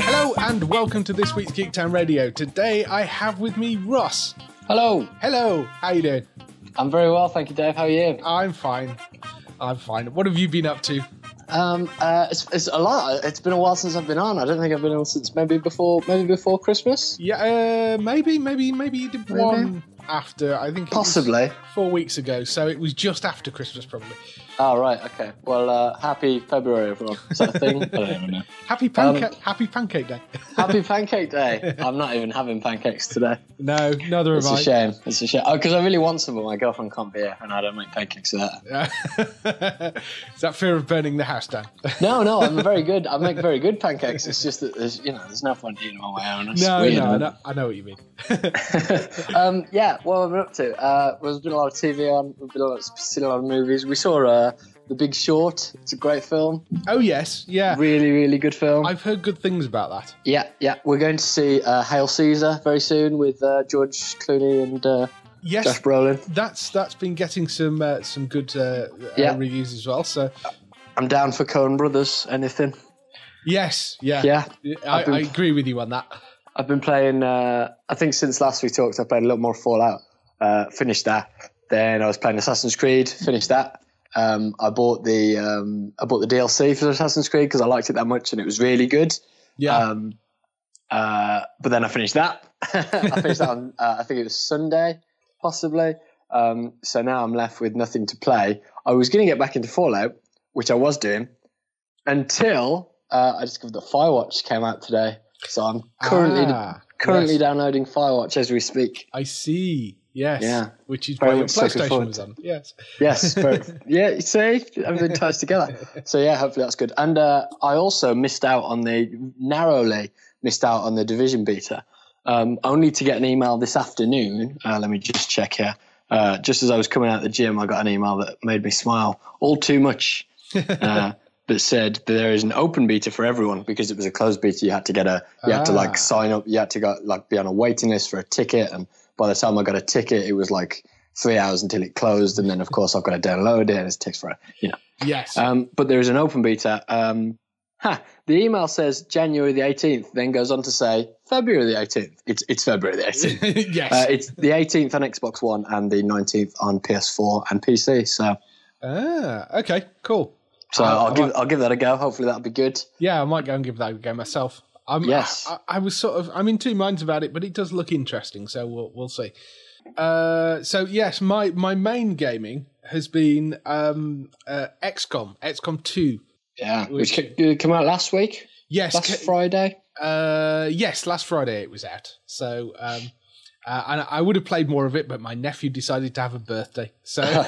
Hello and welcome to this week's Geek Town Radio. Today I have with me Ross. Hello, Hello, how you doing? I'm very well, thank you, Dave. How are you? I'm fine. I'm fine. What have you been up to? Um, uh, it's, it's a lot. It's been a while since I've been on. I don't think I've been on since maybe before, maybe before Christmas. Yeah, uh, maybe, maybe, maybe you did Maybe. one after. I think Possibly. four weeks ago. So it was just after Christmas, probably. Oh right, okay. Well, uh, happy February, everyone. Is that a thing? I don't even know. Happy pancake, happy pancake day. Happy Pancake Day. I'm not even having pancakes today. no, neither It's have a I. shame. It's a shame. Oh, because I really want some, but my girlfriend can't be here, and I don't make pancakes with her. Is that fear of burning the house down? No, no, I'm very good. I make very good pancakes. It's just that there's, you know, there's no fun eating them on my own. It's no, weird, no, I know, I know what you mean. um, yeah, what have I been up to? Uh, there's been a lot of TV on. We've been a lot, seen a lot of movies. We saw uh, The Big Short. It's a great film. Oh yes, yeah. Really, really good film. I've heard good things about that. yeah, yeah. We're going to see uh, Hail Caesar very soon with uh, George Clooney and uh, Yes, Josh Brolin. that's that's been getting some uh, some good uh, Yeah. uh, reviews as well. So I'm down for Coen Brothers. Anything? yes, yeah, Yeah. I, been- I agree with you on that. I've been playing. Uh, I think since last we talked, I played a little more Fallout. Uh, finished that. Then I was playing Assassin's Creed. Finished that. Um, I bought the um, I bought the DLC for Assassin's Creed because I liked it that much and it was really good. Yeah, Um, uh, but then I finished that. I finished that on uh, I think it was Sunday, possibly. Um, so now I'm left with nothing to play. I was going to get back into Fallout, which I was doing, until uh, I discovered that Firewatch came out today. So I'm currently Ah, currently yes. downloading Firewatch as we speak. I see. Yes, Yeah. which is why your PlayStation was on. Yes, Yes, but yeah, see, everything ties together. So yeah, hopefully that's good. And uh, I also missed out on the narrowly missed out on the division beta, um, only to get an email this afternoon. Uh, let me just check here. Uh, just as I was coming out of the gym, I got an email that made me smile all too much. Uh, that said that there is an open beta for everyone because it was a closed beta. You had to get a, you had to Ah. like sign up. You had to go like be on a waiting list for a ticket. And by the time I got a ticket, it was like three hours until it closed. And then of course I've got to download it and it takes forever. you know. yes. Um, but there is an open beta. Um, ha, the email says January the 18th, then goes on to say February the 18th. It's it's February the 18th. yes. uh, it's the 18th on Xbox One and the 19th on PS4 and PC. So ah, okay, cool. so I- I'll I give I'll give that a go. Hopefully that'll be good. Yeah, I might go and give that a go myself. I'm, Yes. I, I was sort of I'm in two minds about it, but it does look interesting, so we'll we'll see. Uh, so yes, my my main gaming has been um, uh, XCOM, XCOM two. Yeah, Which- which ca- came out last week, Yes, last ca- Friday. Uh, yes, last Friday it was out. So, um, uh, and I would have played more of it, but my nephew decided to have a birthday. So,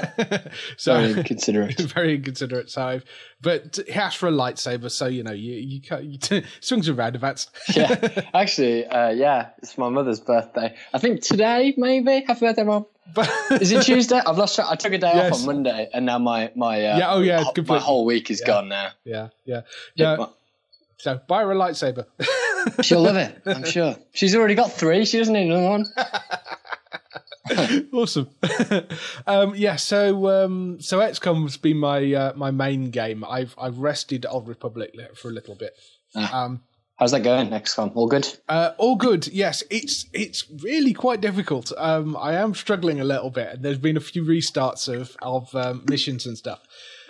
so Very inconsiderate. very inconsiderate. So, I've- but he asked for a lightsaber, so you know you you, you t- swings and roundabouts. yeah, actually, uh, yeah, it's my mother's birthday. I think today, maybe. Happy birthday, mom. but Is it Tuesday? I've lost track. I took a day Yes. off on Monday, and now my my uh, Yeah, oh, yeah, my, my whole week is gone now. yeah, yeah, Yeah, yeah. So buy her a lightsaber. She'll love it, I'm sure. She's already got three. She doesn't need another one. awesome. um, yeah, so um, so XCOM's been my uh, my main game. I've I've rested Old Republic for a little bit. Ah. Um, How's that going, XCOM? All good? Uh, all good. Yes, it's it's really quite difficult. Um, I am struggling a little bit, and there's been a few restarts of of um, missions and stuff.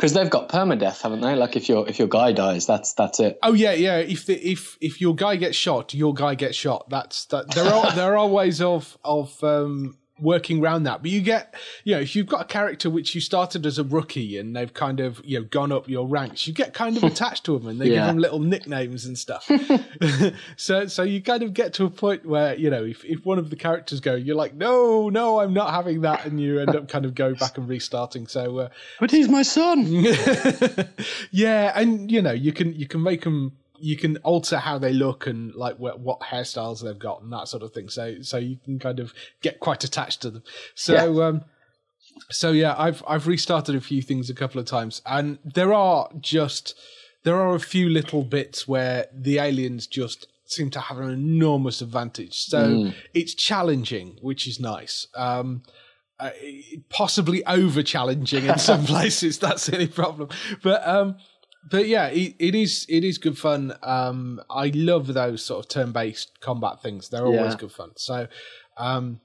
Because they've got permadeath, haven't they? Like if your if your guy dies, that's that's it. Oh yeah, yeah. If the, if if your guy gets shot, your guy gets shot. That's that. There are there are ways of of um, working around that. But you get, you know, if you've got a character which you started as a rookie and they've kind of, you know, gone up your ranks, you get kind of attached to them and they yeah. give them little nicknames and stuff. so, so you kind of get to a point where, you know, if, if one of the characters go, you're like, no, no, I'm not having that. And you end up kind of going back and restarting. So, uh, but he's my son. yeah. And, you know, you can, you can make them you can alter how they look and like what, what, hairstyles they've got and that sort of thing. So so you can kind of get quite attached to them. So yeah. um so yeah, I've I've restarted a few things a couple of times and there are just there are a few little bits where the aliens just seem to have an enormous advantage. So mm. it's challenging, which is nice. Um uh, possibly over challenging in some places. That's the only problem. But um, but yeah, it, it is it is good fun. Um, I love those sort of turn based combat things. They're always yeah. good fun. So, um,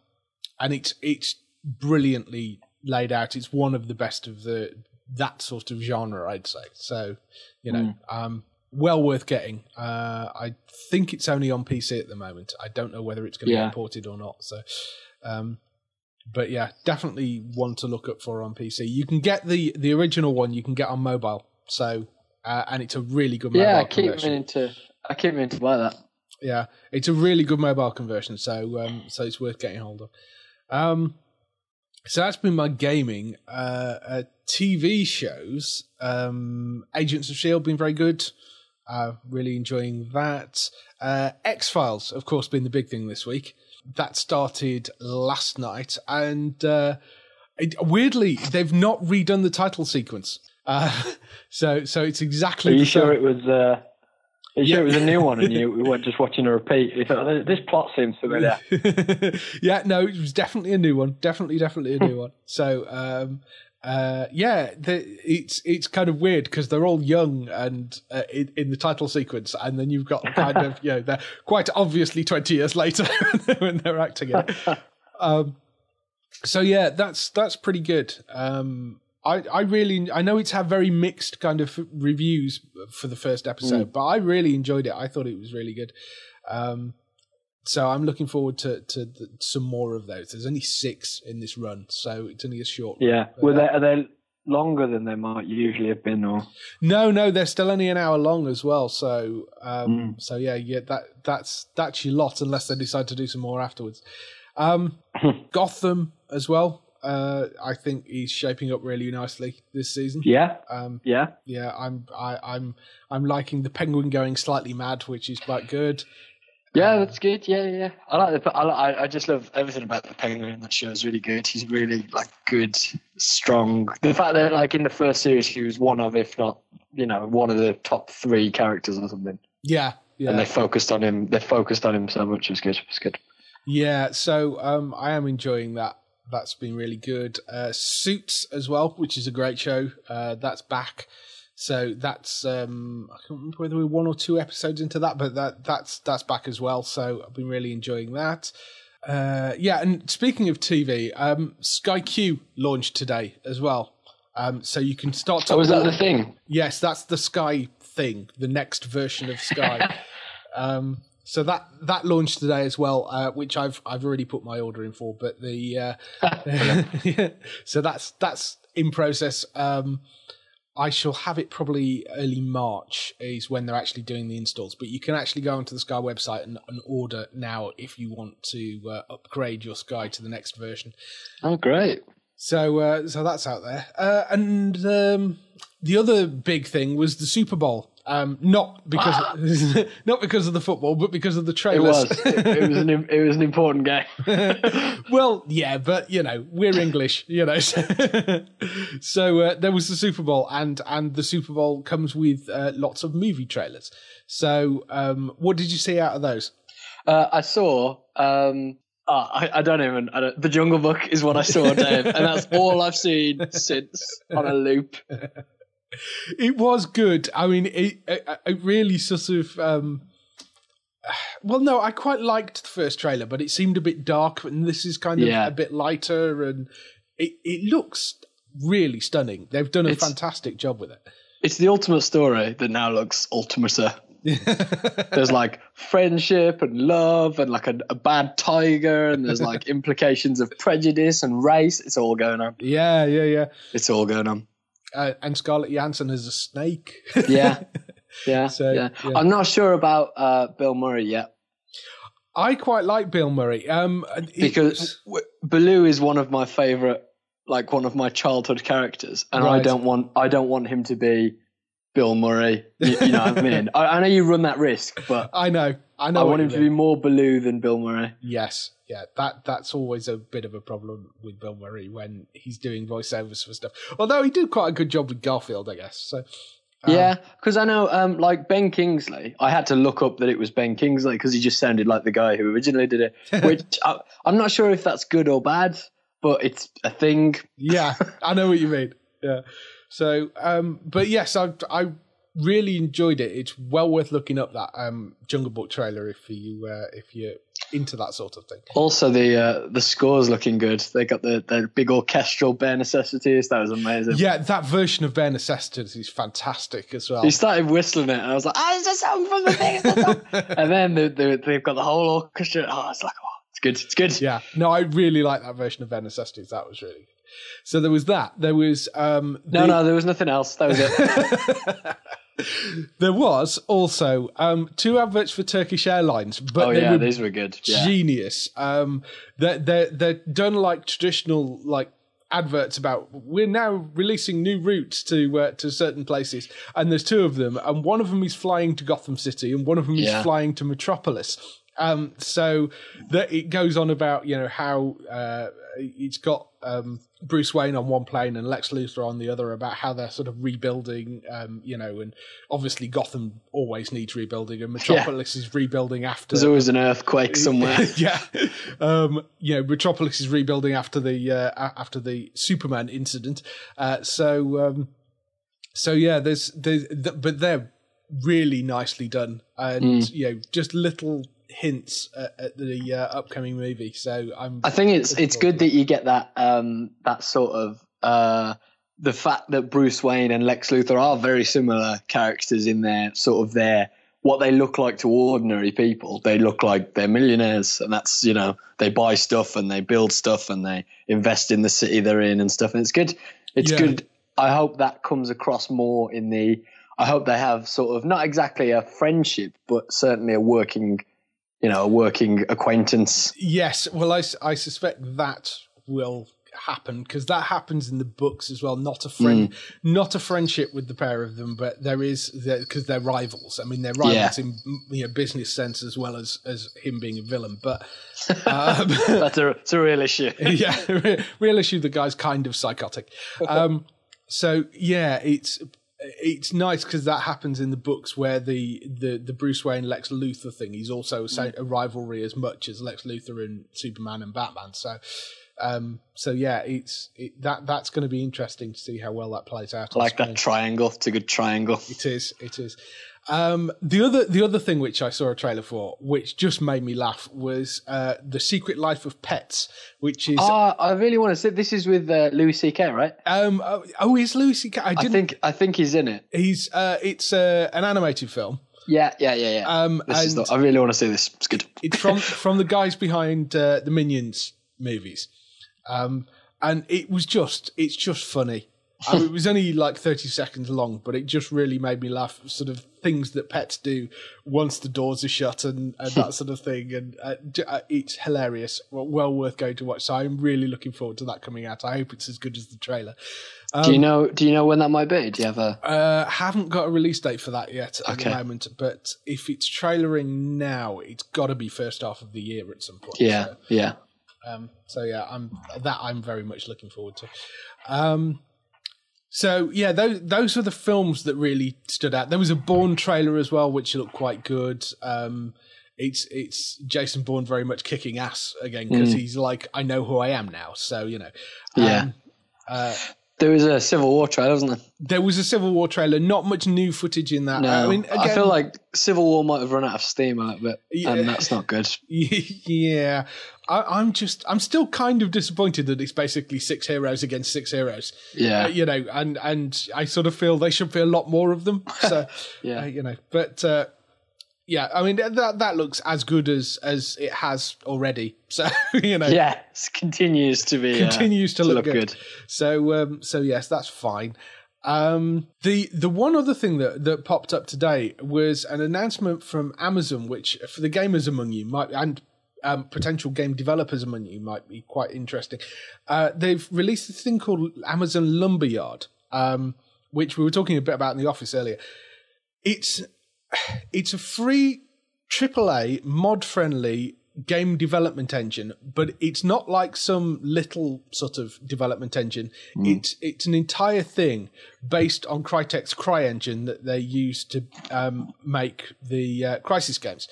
and it's it's brilliantly laid out. It's one of the best of the that sort of genre, I'd say. So, you know, mm. um, well worth getting. Uh, I think it's only on PC at the moment. I don't know whether it's going to yeah. be imported or not. So, um, but yeah, definitely one to look up for on PC. You can get the the original one. You can get on mobile. So uh, and it's a really good mobile yeah, I keep conversion. meaning to. I keep meaning to buy that. Yeah, it's a really good mobile conversion, so um, so it's worth getting hold of. Um, so that's been my gaming. Uh, uh, TV shows, um, Agents of Shield, been very good. Uh, really enjoying that. Uh, X Files, of course, been the big thing this week. That started last night, and uh, it, weirdly, they've not redone the title sequence. Uh, so so it's exactly. Are you sure it was? Uh, are you yeah. sure it was a new one and you weren't just watching a repeat? You thought this plot seems familiar. yeah, no, it was definitely a new one. Definitely, definitely a new one. So um, uh, yeah, the, it's it's kind of weird because they're all young and uh, in, in, the title sequence, and then you've got kind of you know they're quite obviously twenty years later when they're acting it. Um, so yeah, that's that's pretty good. Um, I, I really I know it's had very mixed kind of reviews for the first episode, mm. but I really enjoyed it. I thought it was really good. Um, so I'm looking forward to to the, some more of those. There's only six in this run, so it's only a short. Yeah, were they are they longer than they might usually have been, or no, no, they're still only an hour long as well. So um, mm. so yeah, yeah, that that's that's your lot unless they decide to do some more afterwards. Um, Gotham as well uh, I think he's shaping up really nicely this season. Yeah, um, yeah, yeah. I'm I, I'm I'm liking the Penguin going slightly mad, which is quite good. Yeah, uh, that's good. Yeah, yeah. I like the. I, I just love everything about the Penguin. In that show is really good. He's really like good, strong. The fact that like in the first series he was one of, if not, you know, one of the top three characters or something. Yeah, yeah. And they focused on him. They focused on him so much. It's good. It's good. Yeah, so um, I am enjoying that that's been really good. Uh, Suits as well, which is a great show. Uh, that's back. So that's um, I can't remember whether we're one or two episodes into that, but that that's that's back as well. So I've been really enjoying that. Uh, yeah, and speaking of TV, um, Sky Q launched today as well. Um, so you can start. To oh, is that the thing? Yes, that's the Sky thing, the next version of Sky. um, so that that launched today as well, uh, which I've I've already put my order in for. But the uh, so that's that's in process. Um, I shall have it probably early March is when they're actually doing the installs. But you can actually go onto the Sky website and, and order now if you want to uh, upgrade your Sky to the next version. Oh, great! So uh, so that's out there. Uh, and um, the other big thing was the Super Bowl. Um, not because ah. not because of the football, but because of the trailers. It was. It, was an it was an important game. well, yeah, but you know we're English, you know. so uh, there was the Super Bowl, and and the Super Bowl comes with uh, lots of movie trailers. So um, what did you see out of those? Uh, I saw. Um, oh, I, I, don't even. I don't, the Jungle Book is what I saw, Dave, and that's all I've seen since on a loop it was good. I mean, it, it, it really sort of um, well, no, I quite liked the first trailer, but it seemed a bit dark, and this is kind of Yeah. a bit lighter, and it it looks really stunning. They've done a It's- fantastic job with it. It's the ultimate story that now looks ultimater. there's like friendship and love and like a, a bad tiger and there's like implications of prejudice and race. It's all going on. Yeah, yeah, yeah. It's all going on. Uh, and Scarlett Johansson as a snake. Yeah. Yeah. So, yeah. yeah. I'm not sure about uh, Bill Murray yet I quite like Bill Murray. Um, it- because w- Baloo is one of my favorite, like one of my childhood characters, and I don't want I don't want him to be Bill Murray. You, you know what I mean? I, I know you run that risk, but I know, I know. I want him to be more Baloo than Bill Murray. Yes, yeah, that that's always a bit of a problem with Bill Murray when he's doing voiceovers for stuff. Although he did quite a good job with Garfield, I guess. So yeah, because I know, um, like Ben Kingsley, I had to look up that it was Ben Kingsley because he just sounded like the guy who originally did it. Which I, I'm not sure if that's good or bad, but it's a thing. yeah, I know what you mean. Yeah. So, um, but yes, I I really enjoyed it. It's well worth looking up that um Jungle Book trailer if you uh, if you're into that sort of thing. Also, the uh, the score's looking good. They got the, the big orchestral bare necessities. That was amazing. Yeah, that version of Bare Necessities is fantastic as well. He started whistling it, and I was like, "Ah, it's a song from the thing." It's a song. and then they, they, they've got the whole orchestra. Oh, it's like, oh, it's good. It's good. Yeah, no, I really like that version of Bare Necessities. That was really good. So there was that. There was um No, the- no, there was nothing else. That was it. There was also um, two adverts for Turkish Airlines, but oh yeah, were these were good. Yeah. genius. Um, they're, they're they're done like traditional like adverts about we're now releasing new routes to uh, to certain places, and there's two of them, and one of them is flying to Gotham City, and one of them Yeah. is flying to Metropolis. Um, so that it goes on about you know how uh, it's got um, Bruce Wayne on one plane and Lex Luthor on the other about how they're sort of rebuilding, um, you know, and obviously Gotham always needs rebuilding, and Metropolis is rebuilding after. There's always an earthquake somewhere. yeah, um, you know, Metropolis is rebuilding after the uh, after the Superman incident. Uh, so, um, so yeah, there's there's, th- but they're really nicely done, and Mm. you know, just little hints at, at the uh, upcoming movie. So I'm. I think it's it's good that you get that um, that sort of uh, the fact that Bruce Wayne and Lex Luthor are very similar characters in their sort of their what they look like to ordinary people. They look like they're millionaires, and that's you know they buy stuff and they build stuff and they invest in the city they're in and stuff. And it's good. It's Yeah. good. I hope that comes across more in the. I hope they have sort of not exactly a friendship, but certainly a working, you know, a working acquaintance. Yes, well, I, I suspect that will happen because that happens in the books as well. Not a friend, Mm. not a friendship with the pair of them, but there is because they're rivals. I mean, they're rivals Yeah. in you know business sense as well as as him being a villain. But um, That's a, it's a real issue. yeah, real issue. The guy's kind of psychotic. Um, so yeah, it's it's nice because that happens in the books where the the the Bruce Wayne Lex Luthor thing is also a, a rivalry as much as Lex Luthor and Superman and Batman. So. Um, so yeah, it's it, that that's going to be interesting to see how well that plays out. I like screen. that triangle. It's a good triangle. It is. It is. Um, the other the other thing which I saw a trailer for, which just made me laugh, was uh, the Secret Life of Pets, which is Ah, I really want to say this is with uh, Louis C.K. Right? Um. Oh, oh is Lucy? I I think I think he's in it. he's. Uh. It's uh, an animated film. Yeah, yeah, yeah, yeah. Um. this is the, I really want to see this. It's good. it's from from the guys behind uh, the Minions movies. Um. And it was just. It's just funny. I mean, it was only like thirty seconds long, but it just really made me laugh. Sort of things that pets do once the doors are shut and, and that sort of thing. And uh, uh, it's hilarious. Well, well worth going to watch. So I'm really looking forward to that coming out. I hope it's as good as the trailer. do Um, you know? Do you know when that might be? Do you have a? Uh, haven't got a release date for that yet at Okay. the moment, but if it's trailering now, it's got to be first half of the year at some point. Yeah, So, yeah. um, so yeah, I'm that I'm very much looking forward to. Um, so yeah, those those were the films that really stood out. There was a Bourne trailer as well, which looked quite good. Um, it's it's Jason Bourne very much kicking ass again because he's like, I know who I am now. So you know, Yeah. Um, uh, There was a Civil War trailer, wasn't there? There was a Civil War trailer. Not much new footage in that. No, I mean, again, I feel like Civil War might have run out of steam a little bit, Yeah. and that's not good. yeah, I, I'm just, I'm still kind of disappointed that it's basically six heroes against six heroes. Yeah, Uh, you know, and and I sort of feel they should be a lot more of them. So, Yeah. uh, you know, but uh, yeah, I mean that that looks as good as as it has already. So you know, yeah, it continues to be uh, continues to, look, good. So um, so yes, that's fine. Um, the the one other thing that, that popped up today was an announcement from Amazon, which for the gamers among you might and um, potential game developers among you might be quite interesting. Uh, they've released this thing called Amazon Lumberyard, um, which we were talking a bit about in the office earlier. It's it's a free AAA mod friendly game development engine, but it's not like some little sort of development engine. It's it's an entire thing based on Crytek's CryEngine that they use to um, make the uh, Crysis games.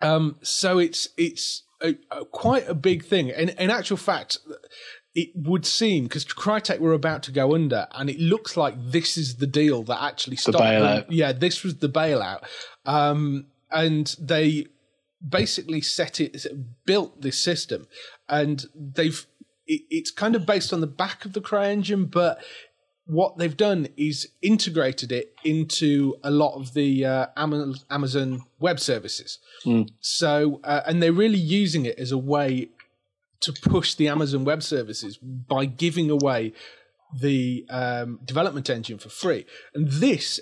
Um, so it's it's a, a, quite a big thing. In, in actual fact, it would seem because Crytek were about to go under, and it looks like this is the deal that actually stopped them. bailout. Yeah, this was the bailout, um, and they basically set it built this system, and they've it, it's kind of based on the back of the CryEngine, but what they've done is integrated it into a lot of the uh, Amazon web services. So, uh, and they're really using it as a way to push the Amazon web services by giving away the um, development engine for free. And this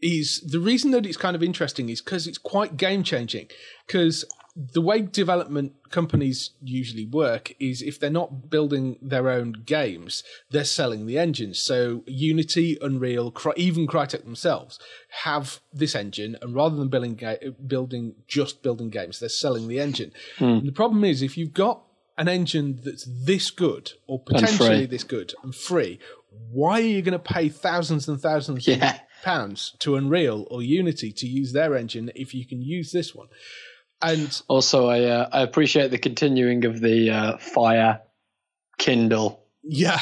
is the reason that it's kind of interesting is because it's quite game changing. Because the way development companies usually work is if they're not building their own games, they're selling the engines. So Unity, Unreal, even Crytek themselves have this engine, and rather than building building just building games, they're selling the engine. And the problem is if you've got an engine that's this good or potentially this good and free, why are you going to pay thousands and thousands of pounds to Unreal or Unity to use their engine if you can use this one? And Also, I uh, I appreciate the continuing of the uh, Fire, Kindle. yeah,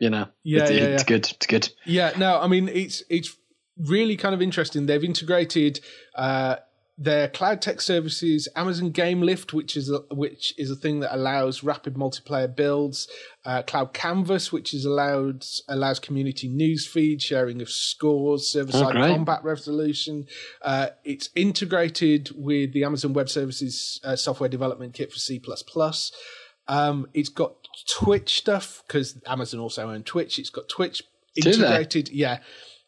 You know, Yeah, it's, yeah, it's yeah. good. It's good. Yeah, no, I mean it's it's really kind of interesting. They've integrated uh, their cloud tech services, Amazon Game Lift, which is a, which is a thing that allows rapid multiplayer builds, uh, Cloud Canvas, which is allowed allows community news feed, sharing of scores, server side great. combat resolution. Uh, it's integrated with the Amazon Web Services uh, software development kit for C++. Um, it's got Twitch stuff because Amazon also own Twitch. It's got Twitch integrated. Yeah.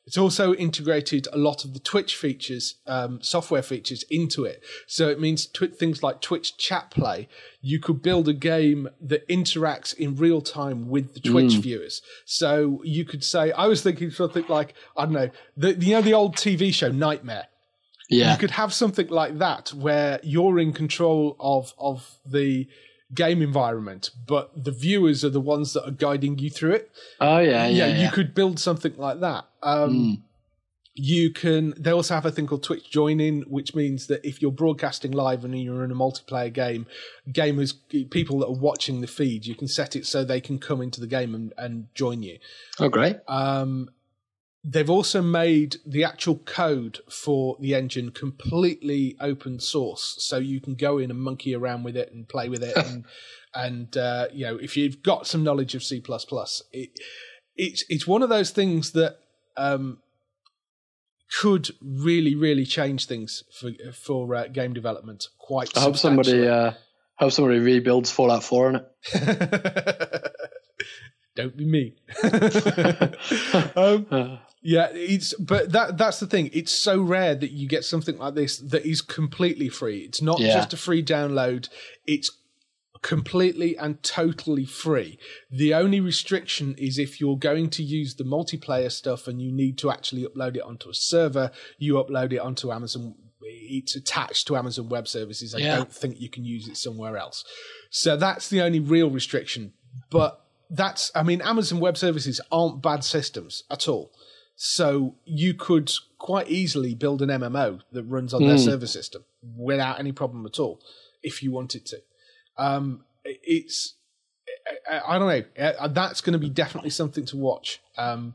It's also integrated a lot of the Twitch features, um, software features into it. So it means tw- things like Twitch chat play. You could build a game that interacts in real time with the Twitch viewers. So you could say, I was thinking something like, I don't know, the, you know, the old TV show Nightmare Yeah. you could have something like that where you're in control of of the game environment but the viewers are the ones that are guiding you through it oh yeah, yeah, yeah. yeah. you could build something like that um you can they also have a thing called twitch join in which means that if you're broadcasting live and you're in a multiplayer game gamers people that are watching the feed you can set it so they can come into the game and, and join you Oh great. um, they've also made the actual code for the engine completely open source, so you can go in and monkey around with it and play with it. and and uh, you know, if you've got some knowledge of C it it's it's one of those things that um, could really really change things for for uh, game development. Quite. I hope somebody uh, hope somebody rebuilds Fallout Four on it. Don't be me. um, Yeah, it's but that that's the thing. It's so rare that you get something like this that is completely free. It's not Yeah. just a free download. It's completely and totally free. The only restriction is if you're going to use the multiplayer stuff and you need to actually upload it onto a server, you upload it onto Amazon it's attached to Amazon Web Services. I Yeah. don't think you can use it somewhere else. So that's the only real restriction. But that's I mean Amazon Web Services aren't bad systems at all. So you could quite easily build an MMO that runs on their server system without any problem at all, if you wanted to. Um, it's I, I don't know. Uh, That's going to be definitely something to watch. Um,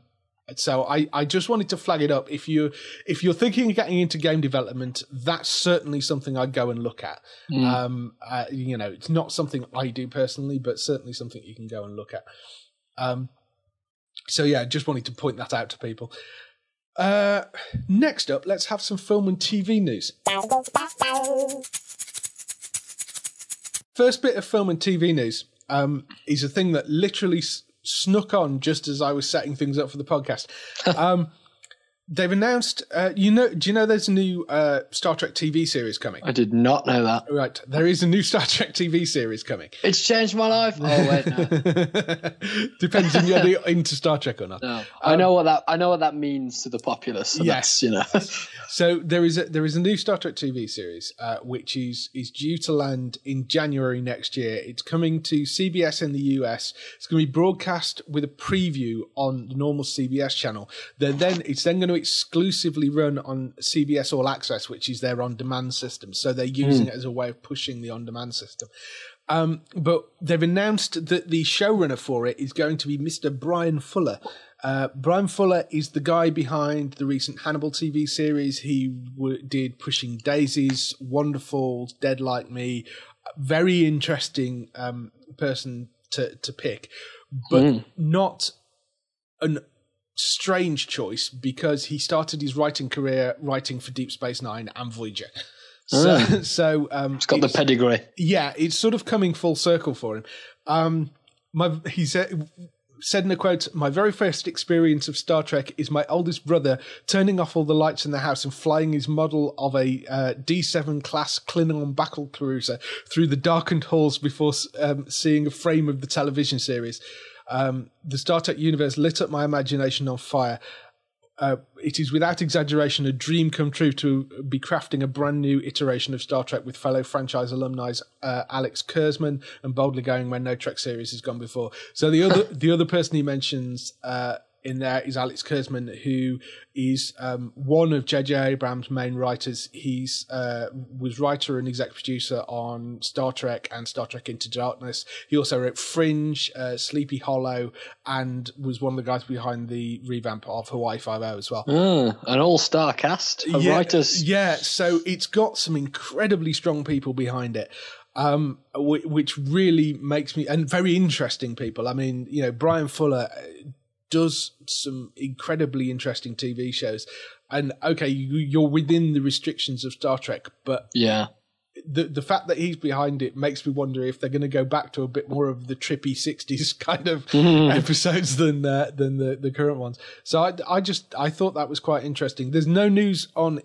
so I, I just wanted to flag it up. If you if you're thinking of getting into game development, that's certainly something I'd go and look at. Um, uh, you know, it's not something I do personally, but certainly something you can go and look at. Um, so yeah, just wanted to point that out to people. Uh, next up, let's have some film and TV news. First bit of film and TV news um, is a thing that literally s- snuck on just as I was setting things up for the podcast. um, they've announced, uh, you know, do you know there's a new uh, Star Trek TV series coming? I did not know that. Right, there is a new Star Trek TV series coming. It's changed my life. Oh wait, no. Depends if you're into Star Trek or not. no. I know what that I know what that means to the populace. So Yes. you know. So there is a there is a new Star Trek TV series uh, which is is due to land in January next year. It's coming to CBS in the US. It's going to be broadcast with a preview on the normal CBS channel. Then then it's then going to exclusively run on CBS All Access, which is their on demand system. So they're using it as a way of pushing the on demand system. Um, but they've announced that the showrunner for it is going to be Mr. Bryan Fuller. Uh, Bryan Fuller is the guy behind the recent Hannibal TV series. He w- did Pushing Daisies, Wonderfalls, Dead Like Me. Very interesting um, person to, to pick, but not an strange choice because he started his writing career writing for Deep Space Nine and Voyager. So, so um, It's got the pedigree. yeah, it's sort of coming full circle for him. Um, my he said said in a quote, "My very first experience of Star Trek is my oldest brother turning off all the lights in the house and flying his model of a uh, D7 class Klingon battle cruiser through the darkened halls before um, seeing a frame of the television series." Um, the Star Trek universe lit up my imagination on fire. Uh, it is without exaggeration a dream come true to be crafting a brand new iteration of Star Trek with fellow franchise alumni uh, Alex Kurtzman and boldly going where no Trek series has gone before. So the other the other person he mentions uh, in there is Alex Kurtzman, who is um, one of J.J. Abrams' main writers. He's uh, was writer and exec producer on Star Trek and Star Trek Into Darkness. He also wrote Fringe, uh, Sleepy Hollow, and was one of the guys behind the revamp of Hawaii Five O as well. Ah, an all-star cast of yeah, writers. Yeah, so it's got some incredibly strong people behind it. Um, which really makes me and very interesting people. I mean, you know, Bryan Fuller uh, does some incredibly interesting TV shows, and okay, you, you're within the restrictions of Star Trek, but Yeah. the the fact that he's behind it makes me wonder if they're going to go back to a bit more of the trippy '60s kind of episodes than uh, than the the current ones. So I I just I thought that was quite interesting. There's no news on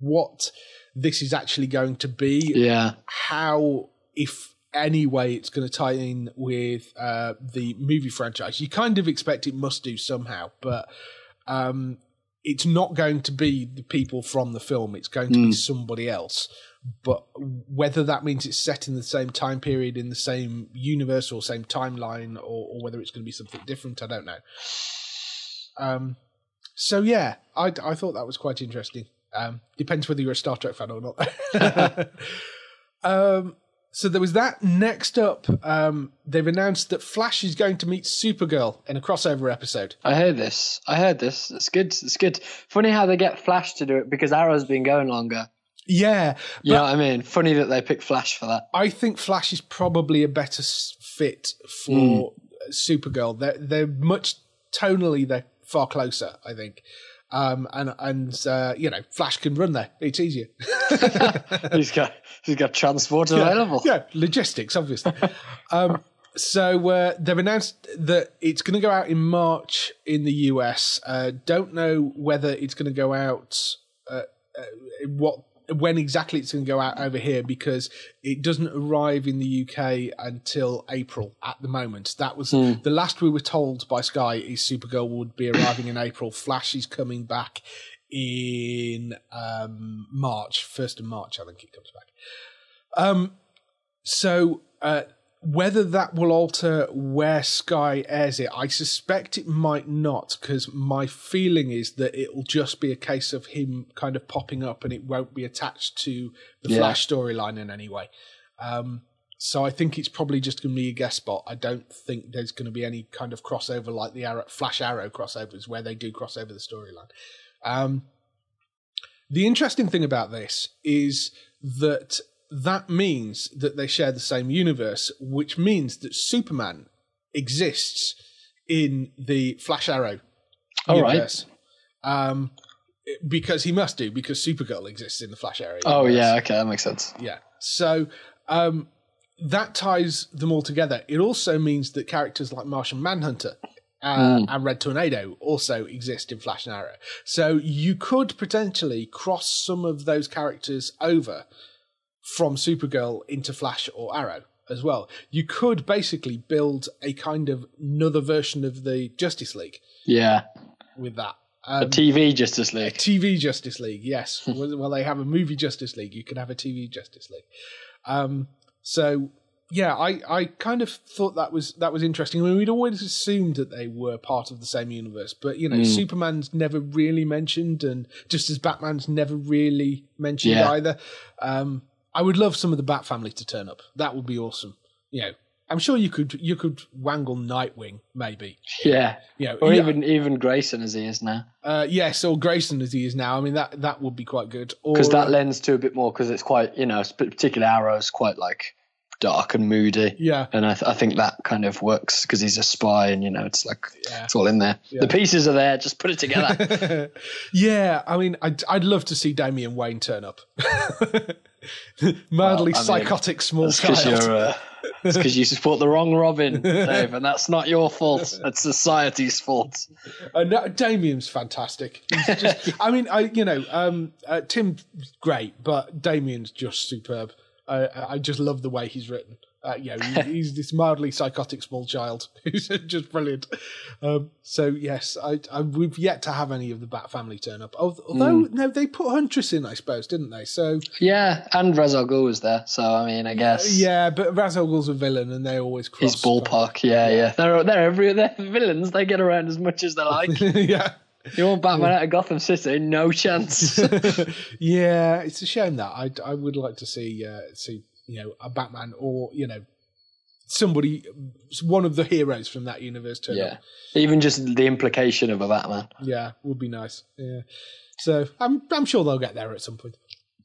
what this is actually going to be, Yeah. how if any way it's going to tie in with uh, the movie franchise. You kind of expect it must do somehow, but um, it's not going to be the people from the film. It's going to be somebody else. But whether that means it's set in the same time period, in the same universe or same timeline, or, or whether it's going to be something different, I don't know. Um, so yeah, I, I thought that was quite interesting. Um, depends whether you're a Star Trek fan or not. um, so there was that. Next up, um, they've announced that Flash is going to meet Supergirl in a crossover episode. I heard this. I heard this. It's good. It's good. Funny how they get Flash to do it because Arrow's been going longer. Yeah, You know what I mean? Funny that they picked Flash for that. I think Flash is probably a better fit for Supergirl. They're they're much tonally they're far closer. I think. Um, and and uh, you know, Flash can run there. It's easier. he's got he's got transport available. Yeah, logistics, obviously. um, so uh, they've announced that it's going to go out in March in the US. Uh, don't know whether it's going to go out uh, uh, what when exactly it's going to go out over here because it doesn't arrive in the UK until April at the moment. That was the last we were told by Sky is Supergirl would be arriving in April. Flash is coming back in um, March, first of March, I think it comes back. Um, so uh, whether that will alter where Sky airs it, I suspect it might not, because my feeling is that it will just be a case of him kind of popping up, and it won't be attached to the Yeah. Flash storyline in any way. Um, so I think it's probably just going to be a guest spot. I don't think there's going to be any kind of crossover like the Arrow, Flash Arrow crossovers where they do cross over the storyline. Um, the interesting thing about this is that that means that they share the same universe, which means that Superman exists in the Flash Arrow All right. universe. Um, because he must do, because Supergirl exists in the Flash Arrow. Oh universe. yeah, okay, that makes sense. Yeah. So um, that ties them all together. It also means that characters like Martian Manhunter uh, and Red Tornado also exist in Flash and Arrow. So you could potentially cross some of those characters over from Supergirl into Flash or Arrow as well. You could basically build a kind of another version of the Justice League Yeah, with that. Um, TV Justice League. TV Justice League, yes. well, they have a movie Justice League. You can have a TV Justice League. Um, so yeah, I, I kind of thought that was that was interesting. I mean, we'd always assumed that they were part of the same universe, but you know, Hmm. Superman's never really mentioned, and just as Batman's never really mentioned Yeah. either. Um, I would love some of the Bat family to turn up. That would be awesome. You know, I'm sure you could you could wangle Nightwing, maybe. Yeah, You know, or yeah. even even Grayson as he is now, Uh, yes, or Grayson as he is now. I mean, that that would be quite good. because that uh, lends to a bit more because it's quite you know, particularly Arrow's quite like dark and moody. yeah, And I, th- I think that kind of works because he's a spy, and you know, it's like Yeah. it's all in there. Yeah. The pieces are there. Just put it together. yeah. I mean, I'd I'd love to see Damian Wayne turn up. Madly Well, I mean, psychotic small It's child. you're. Uh, it's because you support the wrong Robin, Dave, and that's not your fault. It's society's fault. Uh, no, Damian's fantastic. He's just, I mean, I you know, um, uh, Tim's great, but Damian's just superb. I I just love the way he's written. Uh, you know, he's this mildly psychotic small child who's just brilliant. Um, so yes, I, I we've yet to have any of the Bat family turn up. Although Hmm. no, they put Huntress in, I suppose, didn't they? So Yeah, and Ghul was there, so I mean, I guess yeah, but Ghul's a villain, and they always cross. he's ballpark. Yeah, yeah, They're they're every they're villains. They get around as much as they like. yeah. You want Batman out of Gotham City? No chance. yeah, it's a shame that I I would like to see uh, see you know a Batman or you know somebody one of the heroes from that universe turn yeah, up. even just the implication of a Batman. Yeah, would be nice. Yeah, so I'm I'm sure they'll get there at some point.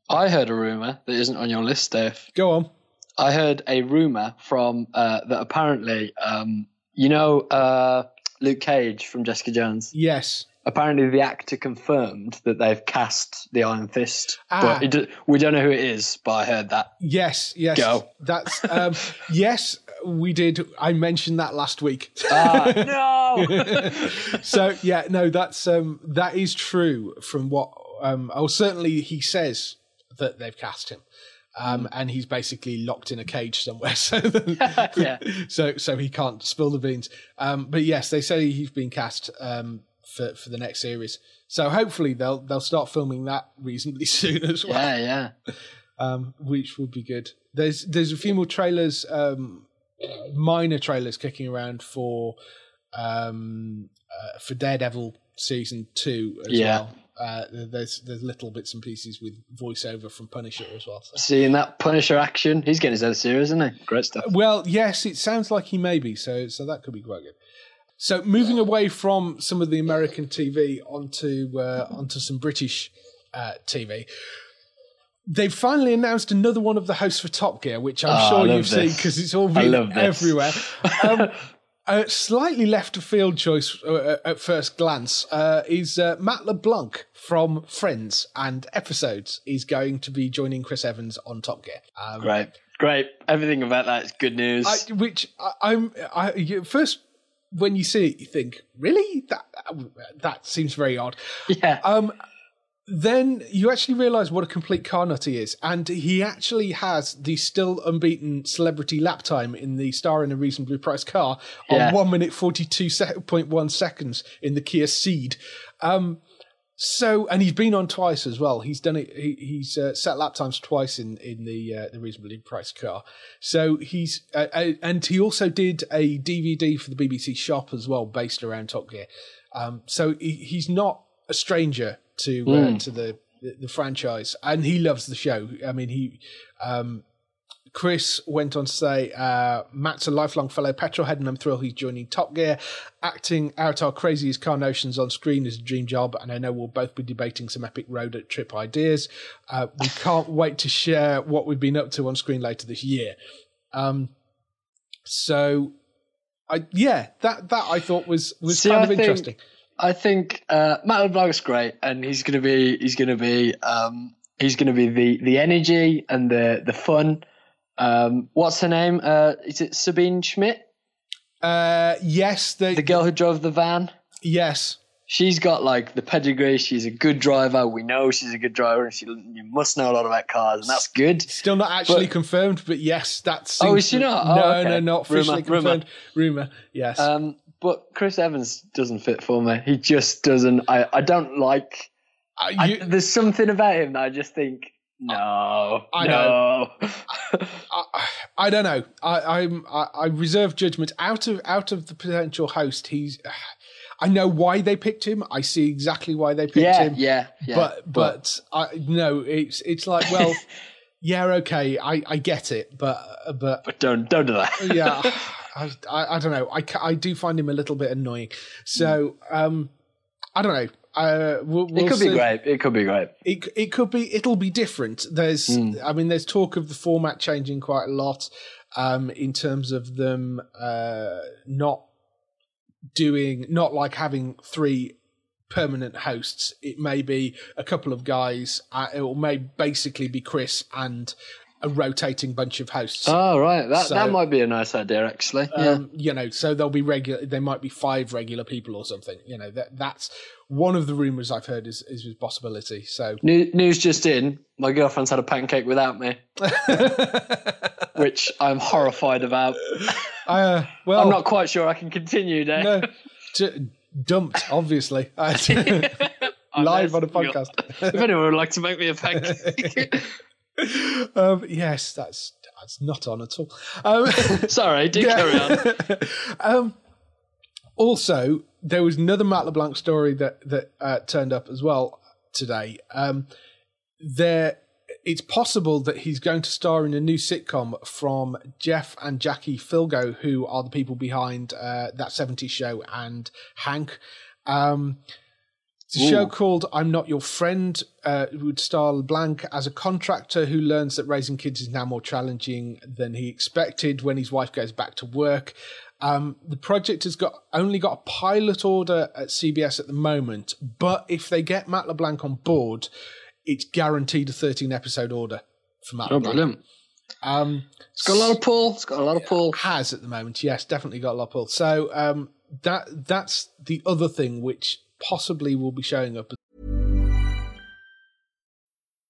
I heard a rumor that isn't on your list, Dave. Go on. I heard a rumor from uh, that apparently, um, you know, uh, Luke Cage from Jessica Jones. Yes. Apparently, the actor confirmed that they've cast the Iron Fist, Ah. but it, we don't know who it is. But I heard that. Yes, yes. Go. That's um yes, we did I mentioned that last week. Ah, no. so yeah, no, that's um that is true from what um oh certainly he says that they've cast him. Um, and he's basically locked in a cage somewhere, so Yeah. so so he can't spill the beans. Um, but yes, they say he's been cast um, for for the next series. So hopefully they'll they'll start filming that reasonably soon as well yeah, yeah. um, which would be good. There's there's a few more trailers, um, minor trailers kicking around for um, uh, for Daredevil season two as Yeah. well. Uh, there's there's little bits and pieces with voiceover from Punisher as well. So. Seeing that Punisher action, he's getting his own series, isn't he? Great stuff. Well, yes, it sounds like he may be. So so that could be quite good. So moving away from some of the American TV onto uh, onto some British uh, TV. They've finally announced another one of the hosts for Top Gear, which I'm Oh, sure you've seen because it's all been everywhere. Um, a slightly left of field choice uh, at first glance uh, is uh, Matt LeBlanc from Friends and Episodes is going to be joining Chris Evans on Top Gear. Um, Great, great. Everything about that is good news. I, which I, I'm I, first when you see it, you think, really that that seems very odd. yeah, Um, then you actually realise what a complete car nut he is, and he actually has the still unbeaten celebrity lap time in the star in a reasonably priced car on one minute forty two point one seconds in the Kia Ceed. Um, so, and he's been on twice as well. He's done it. He, he's uh, set lap times twice in in the uh, the reasonably priced car. So he's uh, uh, and he also did a DVD for the BBC Shop as well, based around Top Gear. Um, so he, he's not a stranger to uh, to the, the the franchise, and he loves the show. I mean, he um, Chris went on to say, uh, Matt's a lifelong fellow petrolhead, and I'm thrilled he's joining Top Gear. Acting out our craziest car notions on screen is a dream job, and I know we'll both be debating some epic road trip ideas. Uh, we can't wait to share what we've been up to on screen later this year. Um, so, I yeah, that that I thought was was See, kind I of think- interesting. I think uh, Matt LeBlanc's great, and he's gonna be he's gonna be um, he's gonna be the the energy and the the fun. Um, what's her name? Uh, is it Sabine Schmidt, Uh, yes, the, the girl who drove the van? yes, She's got like the pedigree. She's a good driver. We know she's a good driver, and she you must know a lot about cars, and that's good. Still not actually But- confirmed, but yes, that's. Oh, is she not? Oh, no, okay. no, not officially rumour. confirmed. Rumor, yes. Um, but Chris Evans doesn't fit for me. He just doesn't. I, I don't like. Uh, I, there's something about him that I just think no, I no. I, I don't know. I, I'm I, I reserve judgment out of out of the potential host. He's. I know why they picked him. I see exactly why they picked yeah, him. yeah, yeah. but but I no, it's it's like well, yeah, okay, I I get it, but but but don't don't do that. yeah, I, I, I don't know. I, I do find him a little bit annoying. So um, I don't know. Uh, we'll, we'll it could see. be great. It could be great. It it could be. It'll be different. There's. Hmm. I mean, there's talk of the format changing quite a lot. Um, in terms of them uh, not doing, not like having three permanent hosts. It may be a couple of guys. Uh, it may basically be Chris and a rotating bunch of hosts. Oh right, that So- that might be a nice idea actually. yeah. Um, you know, so there'll be regular. There might be five regular people or something. You know, that that's one of the rumors I've heard is is a possibility. So New, news just in: my girlfriend's had a pancake without me, which I'm horrified about. uh, well, I'm not quite sure I can continue there. no, dumped obviously live on a podcast. if anyone would like to make me a pancake, um, yes, that's that's not on at all. Um, sorry, do carry on. um, also, there was another Matt LeBlanc story that that uh, turned up as well today. Um, there, it's possible that he's going to star in a new sitcom from Jeff and Jackie Filgo, who are the people behind uh, that '70s show and Hank. Um, it's a show called I'm Not Your Friend, uh, would star LeBlanc as a contractor who learns that raising kids is now more challenging than he expected when his wife goes back to work. Um, the project has got only got a pilot order at CBS at the moment, but if they get Matt LeBlanc on board, it's guaranteed a 13 episode order for Matt Oh, LeBlanc. brilliant! Um, It's got a lot of pull. It's got a lot of pull. has at the moment. Yes, definitely got a lot of pull. So um, that that's the other thing which possibly will be showing up.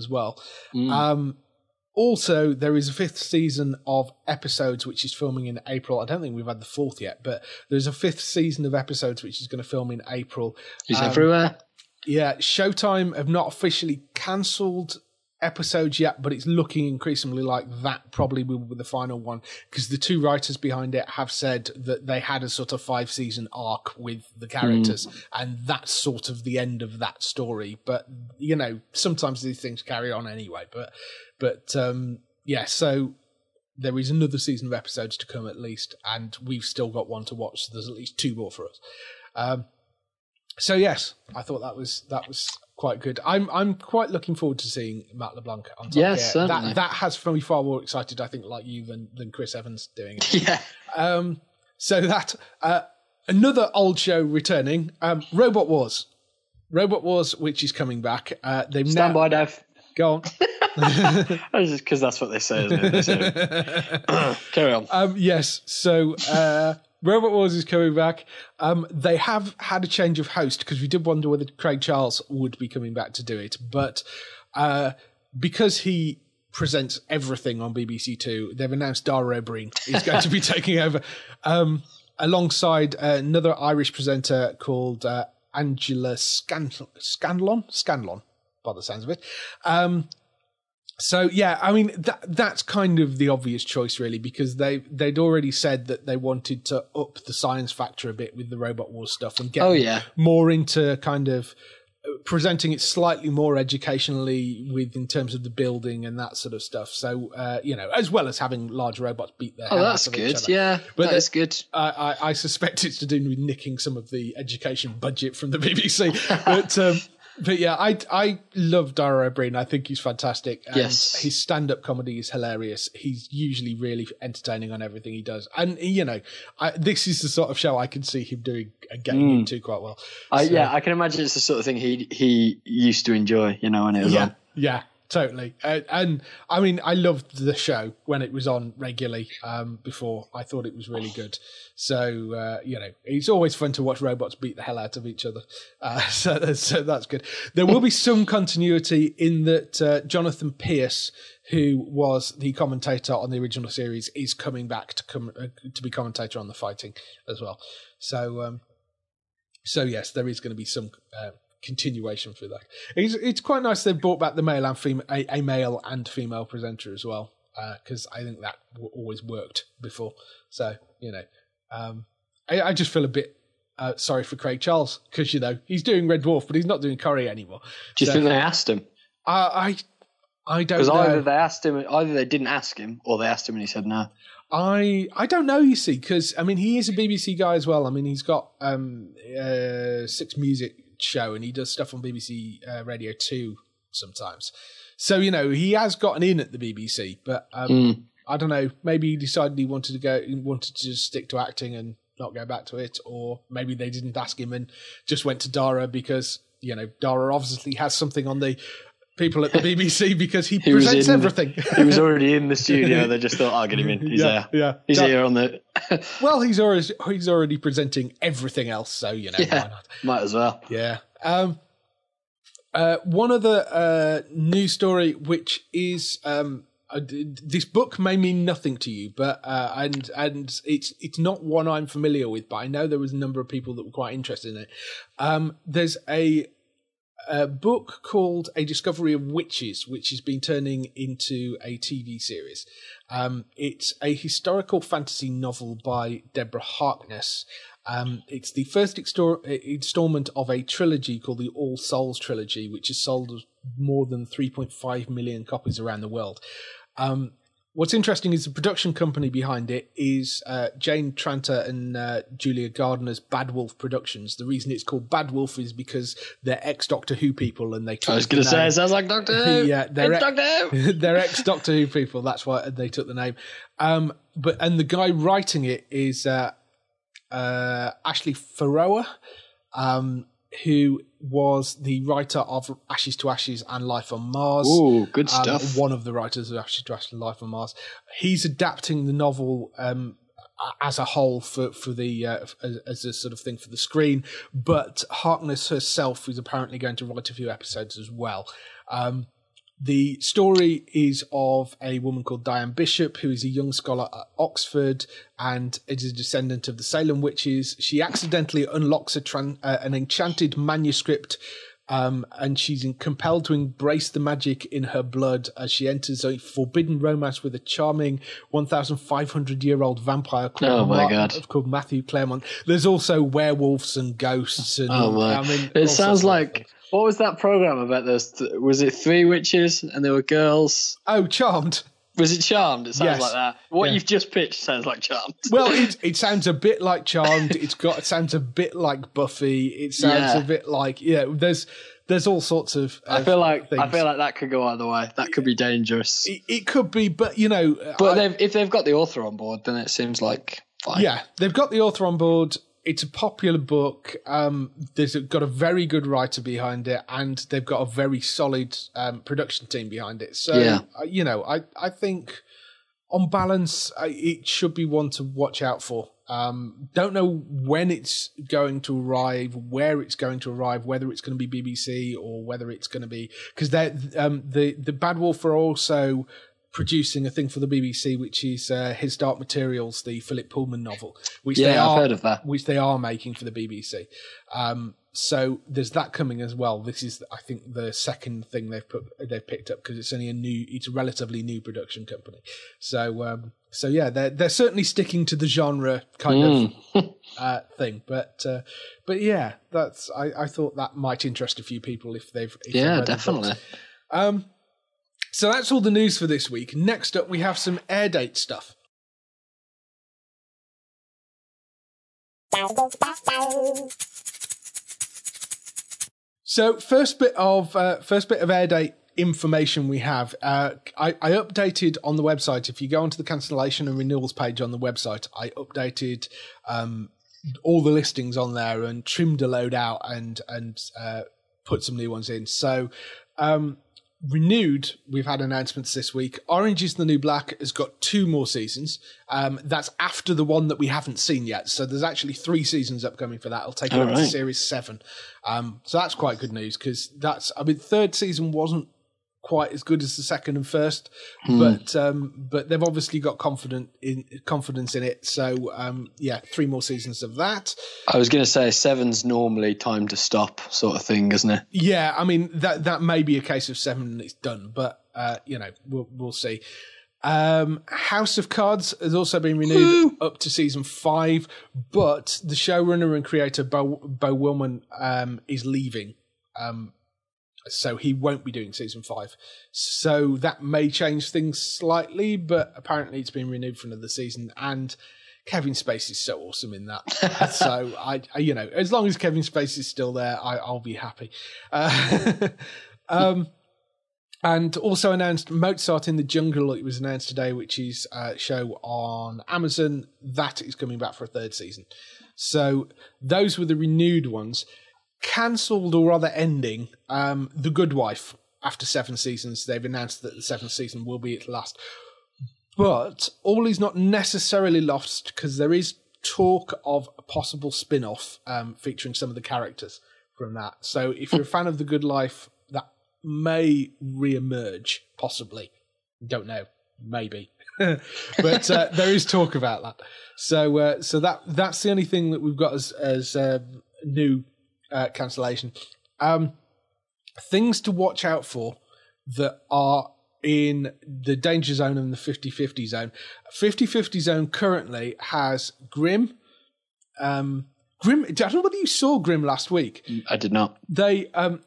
As well. Mm. Um, also, there is a fifth season of episodes which is filming in April. I don't think we've had the fourth yet, but there's a fifth season of episodes which is going to film in April. Is Um, everywhere. Yeah, Showtime have not officially cancelled episodes yet, but it's looking increasingly like that probably will be the final one because the two writers behind it have said that they had a sort of five season arc with the characters, and that's sort of the end of that story. But you know, sometimes these things carry on anyway. But but um, yeah, so there is another season of episodes to come at least, and we've still got one to watch. So there's at least two more for us. Um, so yes, I thought that was that was quite good. I'm I'm quite looking forward to seeing Matt LeBlanc on top. Yes, certainly. That that has me far more excited, I think, like you than than Chris Evans doing it. Yeah. um, so that uh, another old show returning, um, Robot Wars. Robot Wars, which is coming back. Uh, they've Stand now by, Dave. go on. Just because that's what they say, isn't it? They say- Carry on. Um, yes. So uh, Robot Wars is coming back. Um, they have had a change of host because we did wonder whether Craig Charles would be coming back to do it, but uh, because he presents everything on BBC Two. They've announced Dara Ó is going to be taking over, um, alongside another Irish presenter called uh, Angela Scan- Scanlon. Scanlon, by the sounds of it. Um, so yeah, I mean that that's kind of the obvious choice, really, because they they'd already said that they wanted to up the science factor a bit with the Robot Wars stuff and get Oh, yeah. more into kind of uh, presenting it slightly more educationally with in terms of the building and that sort of stuff. So uh, you know, as well as having large robots beat their Oh, that's good. Yeah, But that's good. I, I, I suspect it's to do with nicking some of the education budget from the BBC. but um, but yeah, I I love Dara Ó Briain. I think he's fantastic. And Yes. his stand up comedy is hilarious. He's usually really entertaining on everything he does. And you know, I, this is the sort of show I can see him doing and getting mm. into quite well. I, yeah, I can imagine it's the sort of thing he he used to enjoy. You know, when it was yeah, on. yeah, totally. Uh, and I mean, I loved the show when it was on regularly um, before. I thought it was really good. So uh, you know, it's always fun to watch robots beat the hell out of each other. Uh, so, so that's good. There will be some continuity in that uh, Jonathan Pearce. Who was the commentator on the original series is coming back to come uh, to be commentator on the fighting as well. So um, so yes, there is going to be some uh, continuation for that. It's it's quite nice they've brought back the male and female, a, a male and female presenter as well, because I think that w- always worked before. So you know, um, I, I just feel a bit uh, sorry for Craig Charles because you know he's doing Red Dwarf, but he's not doing Corrie anymore. Do you So- think they asked him? I I, I don't Because know. either they asked him, either they didn't ask him, or they asked him and he said no. I I don't know. You see, because I mean, he is a BBC guy as well. I mean, he's got um uh six music show and he does stuff on BBC uh, Radio Two sometimes. So you know, he has gotten in at the BBC, but um, Mm. I don't know. Maybe he decided he wanted to go, wanted to just stick to acting and not go back to it, or maybe they didn't ask him and just went to Dara because you know Dara obviously has something on the people at the BBC because he, He presents in- everything. He was already in the studio. They just thought, I'll get him in. He's yeah, there. yeah. He's here on the. well, he's already he's already presenting everything else, so you know why not? might as well. Yeah. Um, uh, one other uh, news story, which is um, uh, this book may mean nothing to you, but uh, and and it's it's not one I'm familiar with, but I know there was a number of people that were quite interested in it. Um, there's a a book called A Discovery of Witches, which has been turning into a TV series. Um, it's a historical fantasy novel by Deborah Harkness. Um, it's the first extor- installment of a trilogy called the All Souls trilogy, which has sold more than 3.5 million copies around the world. Um, what's interesting is the production company behind it is uh, Jane Tranter and uh, Julie Gardner's Bad Wolf Productions. The reason it's called Bad Wolf is because they're ex Doctor Who people, and they. Took I was going to say, it sounds like Doctor Who. yeah, they're ex- Doctor Who. they're ex Doctor Who people. That's why they took the name. Um, but and the guy writing it is uh, uh, Ashley Pharoah, um, who was the writer of Ashes to Ashes and Life on Mars. Ooh, good Um, stuff. one of the writers of Ashes to Ashes and Life on Mars. He's adapting the novel um, as a whole for for the uh, as, as a sort of thing for the screen, but Harkness herself is apparently going to write a few episodes as well. Um, the story is of a woman called Diane Bishop, who is a young scholar at Oxford and is a descendant of the Salem witches. She accidentally unlocks a tran- uh, an enchanted manuscript, um, and she's compelled to embrace the magic in her blood as she enters a forbidden romance with a charming 1,500 year old vampire called, Oh my God. called Matthew Clairmont. There's also werewolves and ghosts, and Oh my! I mean, it sounds like what was that program about? Those was it three witches and there were girls? oh, Charmed. Was it Charmed? It sounds Yes. like that. What Yeah. you've just pitched sounds like Charmed. Well, it it sounds a bit like Charmed. It's got it sounds a bit like Buffy. It sounds Yeah. a bit like yeah. There's there's all sorts of. I feel like I feel like that could go either way. That could be dangerous. it, it could be, but you know, But I- they've, if they've got the author on board, then it seems like fine. yeah, they've got the author on board. It's a popular book. Um, there's a, got a very good writer behind it, and they've got a very solid um, production team behind it. So Yeah. uh, you know, I I think on balance, it should be one to watch out for. Um, don't know when it's going to arrive, where it's going to arrive, whether it's going to be BBC or whether it's going to be because um, the the Bad Wolf are also producing a thing for the BBC, which is uh, His Dark Materials, the Philip Pullman novel, which yeah, they are, I've heard of that. which they are making for the BBC. Um, so there's that coming as well. This is, I think, the second thing they've put they've picked up because it's only a new, it's a relatively new production company. So, um, so yeah, they're they're certainly sticking to the genre kind Mm. of uh, thing. But uh, but yeah, that's I, I thought that might interest a few people if they've if Yeah, read the books. definitely. Um, so that's all the news for this week. Next up, we have some air date stuff. So first bit of uh, first bit of air date information we have. Uh, I, I updated on the website. If you go onto the cancellation and renewals page on the website, I updated um, all the listings on there and trimmed a load out and and uh, put some new ones in. So um, renewed, we've had announcements this week. Orange is the New Black has got two more seasons. Um, that's after the one that we haven't seen yet. So there's actually three seasons upcoming for that. It'll take it up to series seven. Um, so that's quite good news because that's, I mean, third season wasn't quite as good as the second and first, Hmm. but um, but they've obviously got confident in confidence in it. So um, yeah, three more seasons of that. I was going to say seven's normally time to stop, sort of thing, isn't it? Yeah, I mean that that may be a case of seven and it's done, but uh, you know we'll we'll see. Um, House of Cards has also been renewed up to season five, but the showrunner and creator Beau, Beau Willimon um, is leaving, um, so he won't be doing season five. So that may change things slightly, but apparently it's been renewed for another season and. Kevin Spacey is so awesome in that. so I, I, you know, as long as Kevin Spacey is still there, I, I'll be happy. Uh, um, and also announced Mozart in the Jungle. It was announced today, which is a show on Amazon that is coming back for a third season. So those were the renewed ones. Cancelled or rather ending. Um, the Good Wife. After seven seasons, they've announced that the seventh season will be its last. But all is not necessarily lost because there is talk of a possible spin off um, featuring some of the characters from that. So if you're a fan of The Good Life, that may re emerge, possibly. Don't know. Maybe. but uh, there is talk about that. So uh, so that that's the only thing that we've got as, as uh, new uh, cancellation. Um, things to watch out for that are in the danger zone and the 50-50 zone. 50-50 zone currently has Grimm. Um, Grimm. I don't know whether you saw Grimm last week. I did not. They um,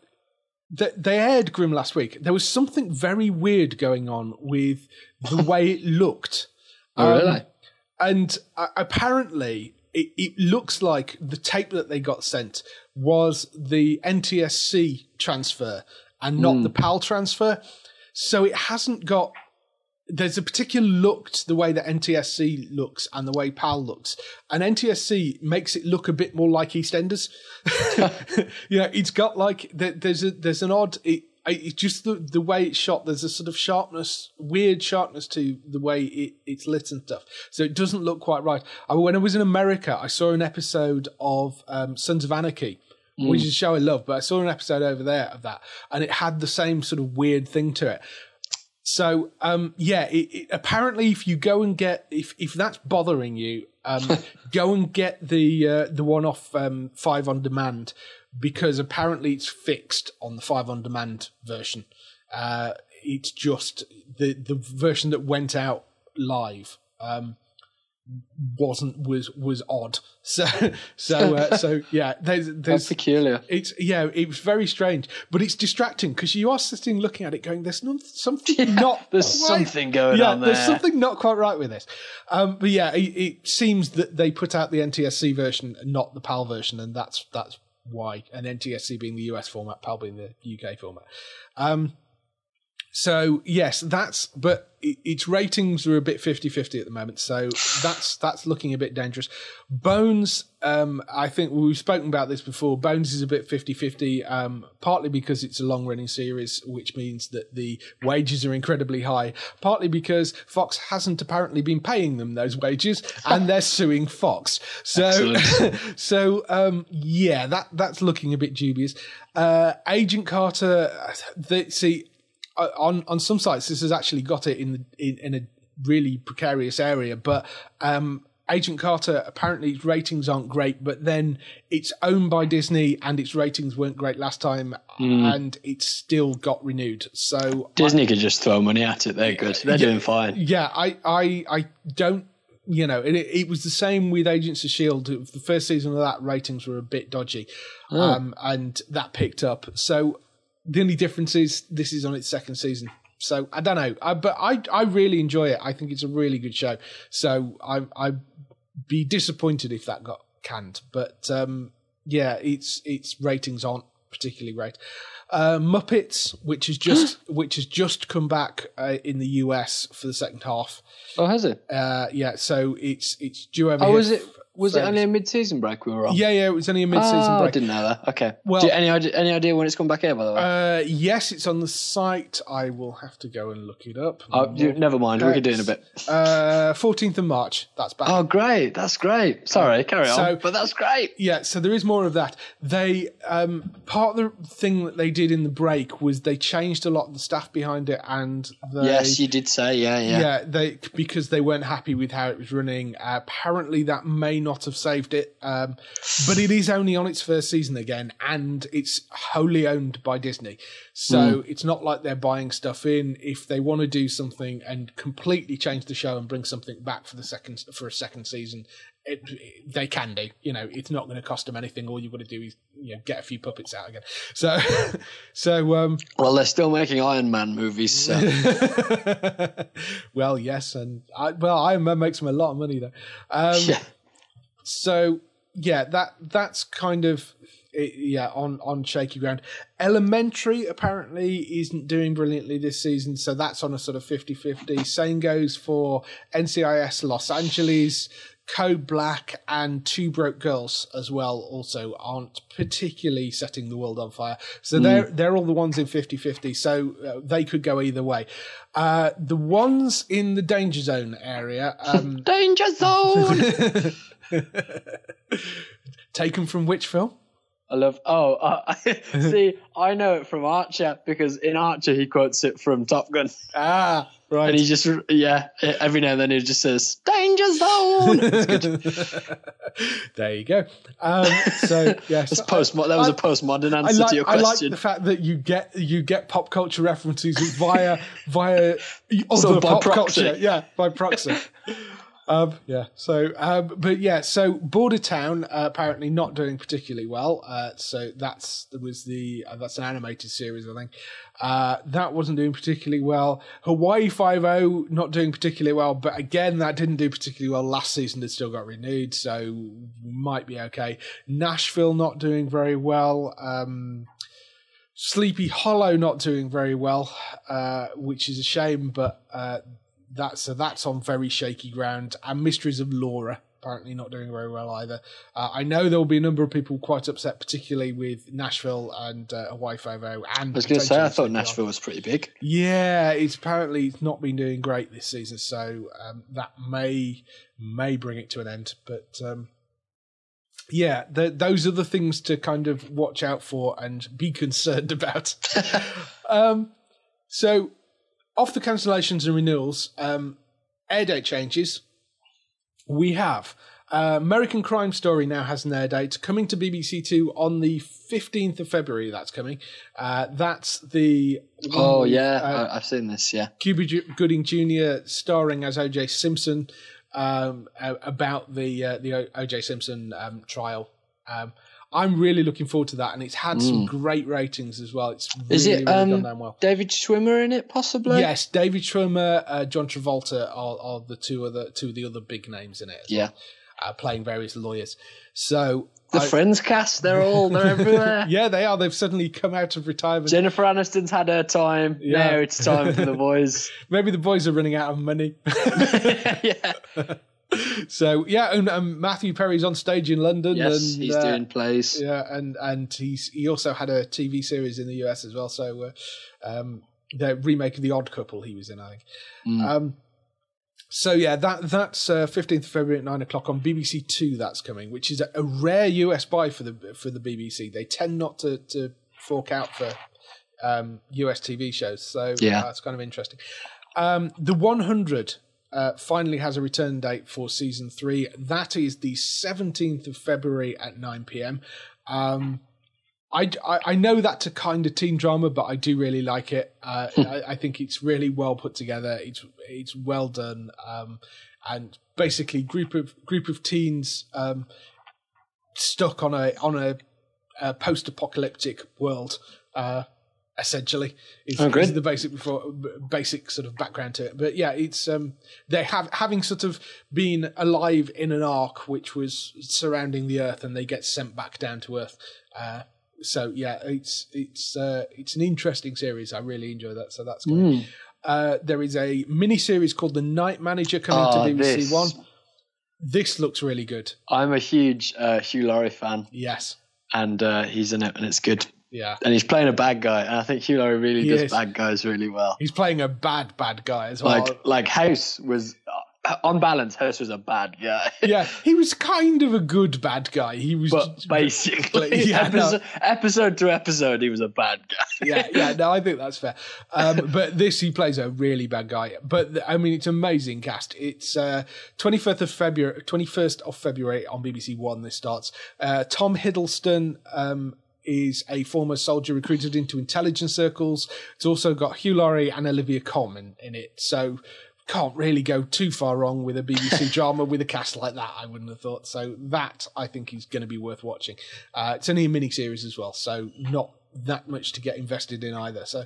they, they aired Grimm last week. There was something very weird going on with the way it looked. Oh, Um, really? and uh, apparently it, it looks like the tape that they got sent was the NTSC transfer and not hmm. the PAL transfer. So it hasn't got. There's a particular look to the way that NTSC looks and the way PAL looks, and NTSC makes it look a bit more like EastEnders. you know, it's got like there's a there's an odd. It, it's just the the way it's shot. There's a sort of sharpness, weird sharpness to the way it, it's lit and stuff. So it doesn't look quite right. I, when I was in America, I saw an episode of um, Sons of Anarchy, which is a show I love. But I saw an episode over there of that, and it had the same sort of weird thing to it. So um, yeah, it, it, apparently, if you go and get if if that's bothering you, um, go and get the uh, the one off um, five on demand because apparently it's fixed on the five on demand version. Uh, it's just the the version that went out live. Um, wasn't was was odd so so uh, so yeah there's That's there's peculiar. it's yeah, it was very strange, but it's distracting because you are sitting looking at it, going, "There's no, something not there's quite- something going yeah, on There's something not quite right with this." Um, but yeah, it, it seems that they put out the NTSC version, not the PAL version, and that's that's why. And NTSC being the US format, PAL being the UK format. Um, So yes, that's but its ratings are a bit 50-50 at the moment. So that's that's looking a bit dangerous. Bones, um, I think we've spoken about this before. Bones is a bit 50-50, um, partly because it's a long running series, which means that the wages are incredibly high. Partly because Fox hasn't apparently been paying them those wages, and they're suing Fox. So so um, yeah, that that's looking a bit dubious. Uh, Agent Carter, the, see uh, on on some sites this has actually got it in the, in, in a really precarious area, but um, Agent Carter apparently ratings aren't great, but then it's owned by Disney and its ratings weren't great last time, and it's still got renewed. So Disney could just throw money at it. They're good. They're doing fine. yeah, I, I, I don't. You know, it, it was the same with Agents of Shield. The first season of that ratings were a bit dodgy, um, and that picked up. So the only difference is this is on its second season. So I don't know, I, but I I really enjoy it. I think it's a really good show. So I I'd be disappointed if that got canned. But um, yeah, its its ratings aren't particularly great. Uh, Muppets, which has just which has just come back uh, in the US for the second half. Oh, has it? Uh, yeah, so it's it's due over. Oh, here was it? Was it only a mid-season break we were on? Yeah, yeah, it was only a mid-season Oh, I didn't know that. Okay. Well- Do you- any idea, any idea when it's come back here? By the way. Uh, yes, it's on the site. I will have to go and look it up. oh, you, never mind. We can do it in a bit. Uh, 14th of March. That's back. Oh, great. That's great. Sorry, carry on. So- but that's great. Yeah, so there is more of that. They um, part of the thing that they did in the break was they changed a lot of the staff behind it, and they, yes, you did say. Yeah, yeah. yeah, they because they weren't happy with how it was running. Uh, apparently, that may not have saved it, um, but it is only on its first season again, and it's wholly owned by Disney. So it's not like they're buying stuff in. If they want to do something and completely change the show and bring something back for the second for a second season, it, they can do. You know, it's not going to cost them anything. All you've got to do is you know get a few puppets out again. So, so um, Well, they're still making Iron Man movies. So. well, yes, and I, well, Iron Man makes them a lot of money though. Um, yeah. So yeah, that that's kind of yeah on on shaky ground. Elementary apparently isn't doing brilliantly this season, so that's on a sort of 50-50. Same goes for NCIS Los Angeles. Code Black and Two Broke Girls as well also aren't particularly setting the world on fire. So they're they're all the ones in 50-50, so uh, they could go either way. Uh, the ones in the danger zone area, um, Danger Zone. taken from which film? I love. Oh, uh, see, I know it from Archer because in Archer he quotes it from Top Gun, Ah, right. and he just yeah every now and then he just says Danger Zone. There you go. Um, so yes, That's post. That was a postmodern I answer like, to your question. I like the fact that you get you get pop culture references via via So other by pop proxy. culture, yeah, by proxy. Um, yeah. So, um, but yeah. So, Border Town uh, apparently not doing particularly well. Uh, so that's that was the uh, that's an animated series, I think. Uh, that wasn't doing particularly well. Hawaii Five O not doing particularly well, but again, that didn't do particularly well last season. It still got renewed, so might be okay. Nashville not doing very well. Um, Sleepy Hollow not doing very well, uh, which is a shame, but uh, that's so that's on very shaky ground. And Mysteries of Laura apparently not doing very well either. Uh, I know there will be a number of people quite upset, particularly with Nashville and uh, Hawaii Five O. And I was going to say I thought Nashville was pretty big. yeah, it's apparently it's not been doing great this season, so um, that may may bring it to an end. But um, yeah, th those are the things to kind of watch out for and be concerned about. um, so, off the cancellations and renewals, um, air date changes. We have uh, American Crime Story now has an air date coming to BBC Two on the fifteenth of February. That's coming. Uh, that's the Oh with, yeah, uh, I, I've seen this. Yeah. Cuba Gooding Jr. starring as O.J. Simpson um, about the uh, the O.J. Simpson um, trial. Um, I'm really looking forward to that, and it's had some great ratings as well. It's really, Mm. Is it really gone um, down well. David Schwimmer in it? Possibly. Yes, David Schwimmer, uh, John Travolta are, are the two other two of the other big names in it. as Yeah. uh, playing various lawyers. So The I- Friends cast, they're all they're everywhere. yeah, they are. They've suddenly come out of retirement. Jennifer Aniston's had her time. Yeah. Now it's time for the boys. Maybe the boys are running out of money. yeah. so yeah, and um, Matthew Perry's on stage in London. Yes, and, he's uh, doing plays. Yeah, and and he's he also had a TV series in the US as well. So uh, um, the remake of The Odd Couple he was in, I think. Mm. Um, so yeah, that that's fifteenth of February at nine o'clock on BBC Two. That's coming, which is a, a rare US buy for the for the BBC. They tend not to to fork out for um, US TV shows, so Yeah. that's kind of interesting. Um, the one hundred. Uh, finally has a return date for season three. That is the 17th of February at 9 p.m. Um, I, I, I know that's a kind of teen drama, but I do really like it. Uh, I, I think it's really well put together. It's it's well done, um, and basically group of group of teens um, stuck on a on a, a post apocalyptic world. Uh, essentially, is, Oh, is the basic before basic sort of background to it. But yeah, it's um, they have having sort of been alive in an arc which was surrounding the Earth, and they get sent back down to Earth. Uh, so yeah, it's it's uh, it's an interesting series. I really enjoy that. So that's good. Uh, there is a mini series called The Night Manager coming Oh, to BBC this. One. This looks really good. I'm a huge uh, Hugh Laurie fan, Yes. and uh, he's in it, and it's good. Yeah. And he's playing a bad guy, and I think Hugh Laurie really He does is. bad guys really well. He's playing a bad, bad guy as well. Like like House was uh, on balance. House was a bad guy. yeah, he was kind of a good bad guy. He was But basically, Yeah, no. episode, episode to episode, he was a bad guy. yeah, yeah, no, I think that's fair. Um, but this, he plays a really bad guy. But I mean, it's amazing cast. It's twenty first of February, twenty first of February on BBC One. This starts. Uh, Tom Hiddleston um, is a former soldier recruited into intelligence circles. It's also got Hugh Laurie and Olivia Colman in it. So. Can't really go too far wrong with a BBC drama with a cast like that. I wouldn't have thought. So that I think is going to be worth watching. Uh, it's only a mini series as well, so not that much to get invested in either. So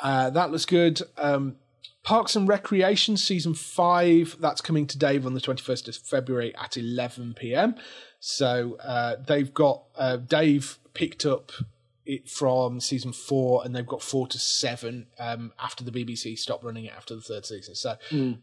uh, that looks good. Um, Parks and Recreation season five that's coming to Dave on the twenty first of February at eleven pm. So uh, they've got uh, Dave picked up it from season four, and they've got four to seven um, after the BBC stopped running it after the third season. So,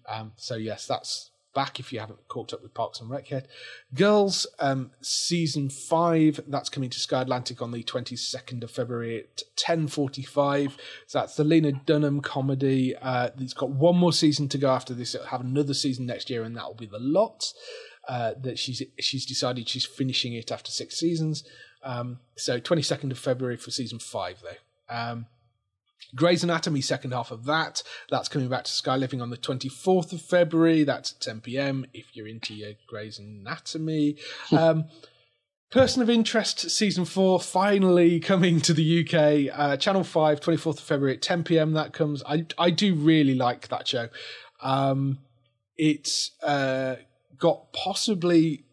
um, so yes, that's back if you haven't caught up with Parks and Rec yet. Girls, um, season five, that's coming to Sky Atlantic on the 22nd of February at 10.45. So that's the Lena Dunham comedy. Uh, it's got one more season to go after this. It'll have another season next year, and that will be The Lot. Uh, that she's she's decided she's finishing it after six seasons. Um, so 22nd of February for season five, though. Um, Grey's Anatomy, second half of that. That's coming back to Sky Living on the 24th of February. That's at 10 pm if you're into your Grey's Anatomy. um, Person of Interest, season four, finally coming to the UK. Uh, Channel 5, 24th of February at 10 pm. That comes. I, I do really like that show. Um, it's uh, got possibly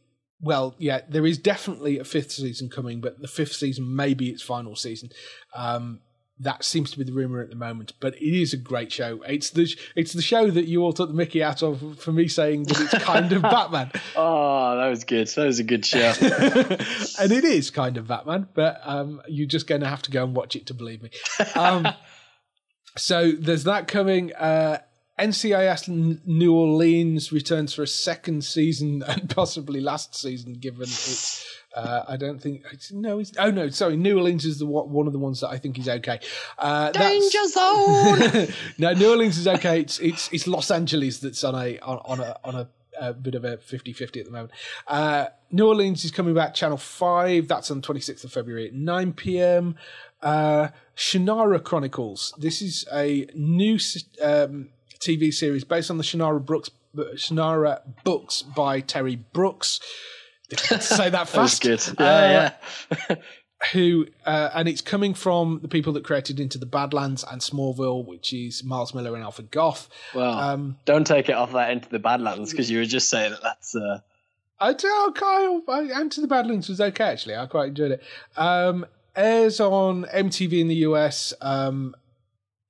well, yeah, there is definitely a fifth season coming, but the fifth season may be its final season. Um, that seems to be the rumor at the moment, but it is a great show. It's the it's the show that you all took the Mickey out of for me saying that it's kind of Batman, Oh, that was good. That was a good show. and it is kind of Batman, but um, you're just going to have to go and watch it to believe me. Um, so there's that coming. Uh, NCIS New Orleans returns for a second season and possibly last season, given it's. Uh, I don't think no. It's, oh no, sorry. New Orleans is the one one of the ones that I think is okay. Uh, Danger zone. no, New Orleans is okay. It's it's it's Los Angeles that's on a on, on a on a. a bit of a 50-50 at the moment. Uh, New Orleans is coming back Channel 5. That's on 26th of February at 9 p.m. Uh, Shannara Chronicles. This is a new um, TV series based on the Shannara Brooks Shannara books by Terry Brooks. Say that fast. That good. Uh, Yeah, yeah. who uh, and it's coming from the people that created Into the Badlands and Smallville, which is Miles Millar and Alfred Gough. Well, Um, don't take it off that into the Badlands because you were just saying that that's. Uh, I do. oh, Kyle, Into the Badlands was okay actually. I quite enjoyed it. Um, airs on MTV in the US. Um,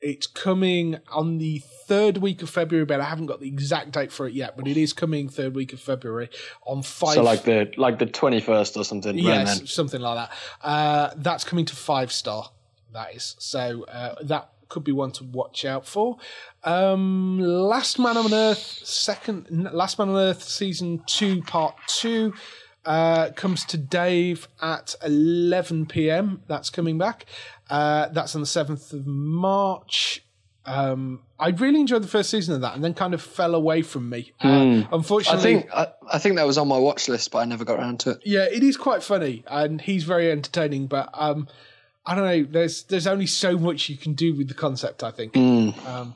it's coming on the third week of February, but I haven't got the exact date for it yet. But it is coming third week of February on five. So like the like the twenty first or something. yes, then. something like that. Uh, that's coming to five star. That is so uh, that could be one to watch out for. Um, Last Man on Earth, second Last Man on Earth, season two, part two. Uh, comes to Dave at 11 p.m. That's coming back. Uh, that's on the 7th of March. Um, I really enjoyed the first season of that, and then kind of fell away from me. Uh, I unfortunately, think I, I think that was on my watch list, but I never got around to it. yeah, it is quite funny, and he's very entertaining. But um, I don't know. There's there's only so much you can do with the concept. I think. Um,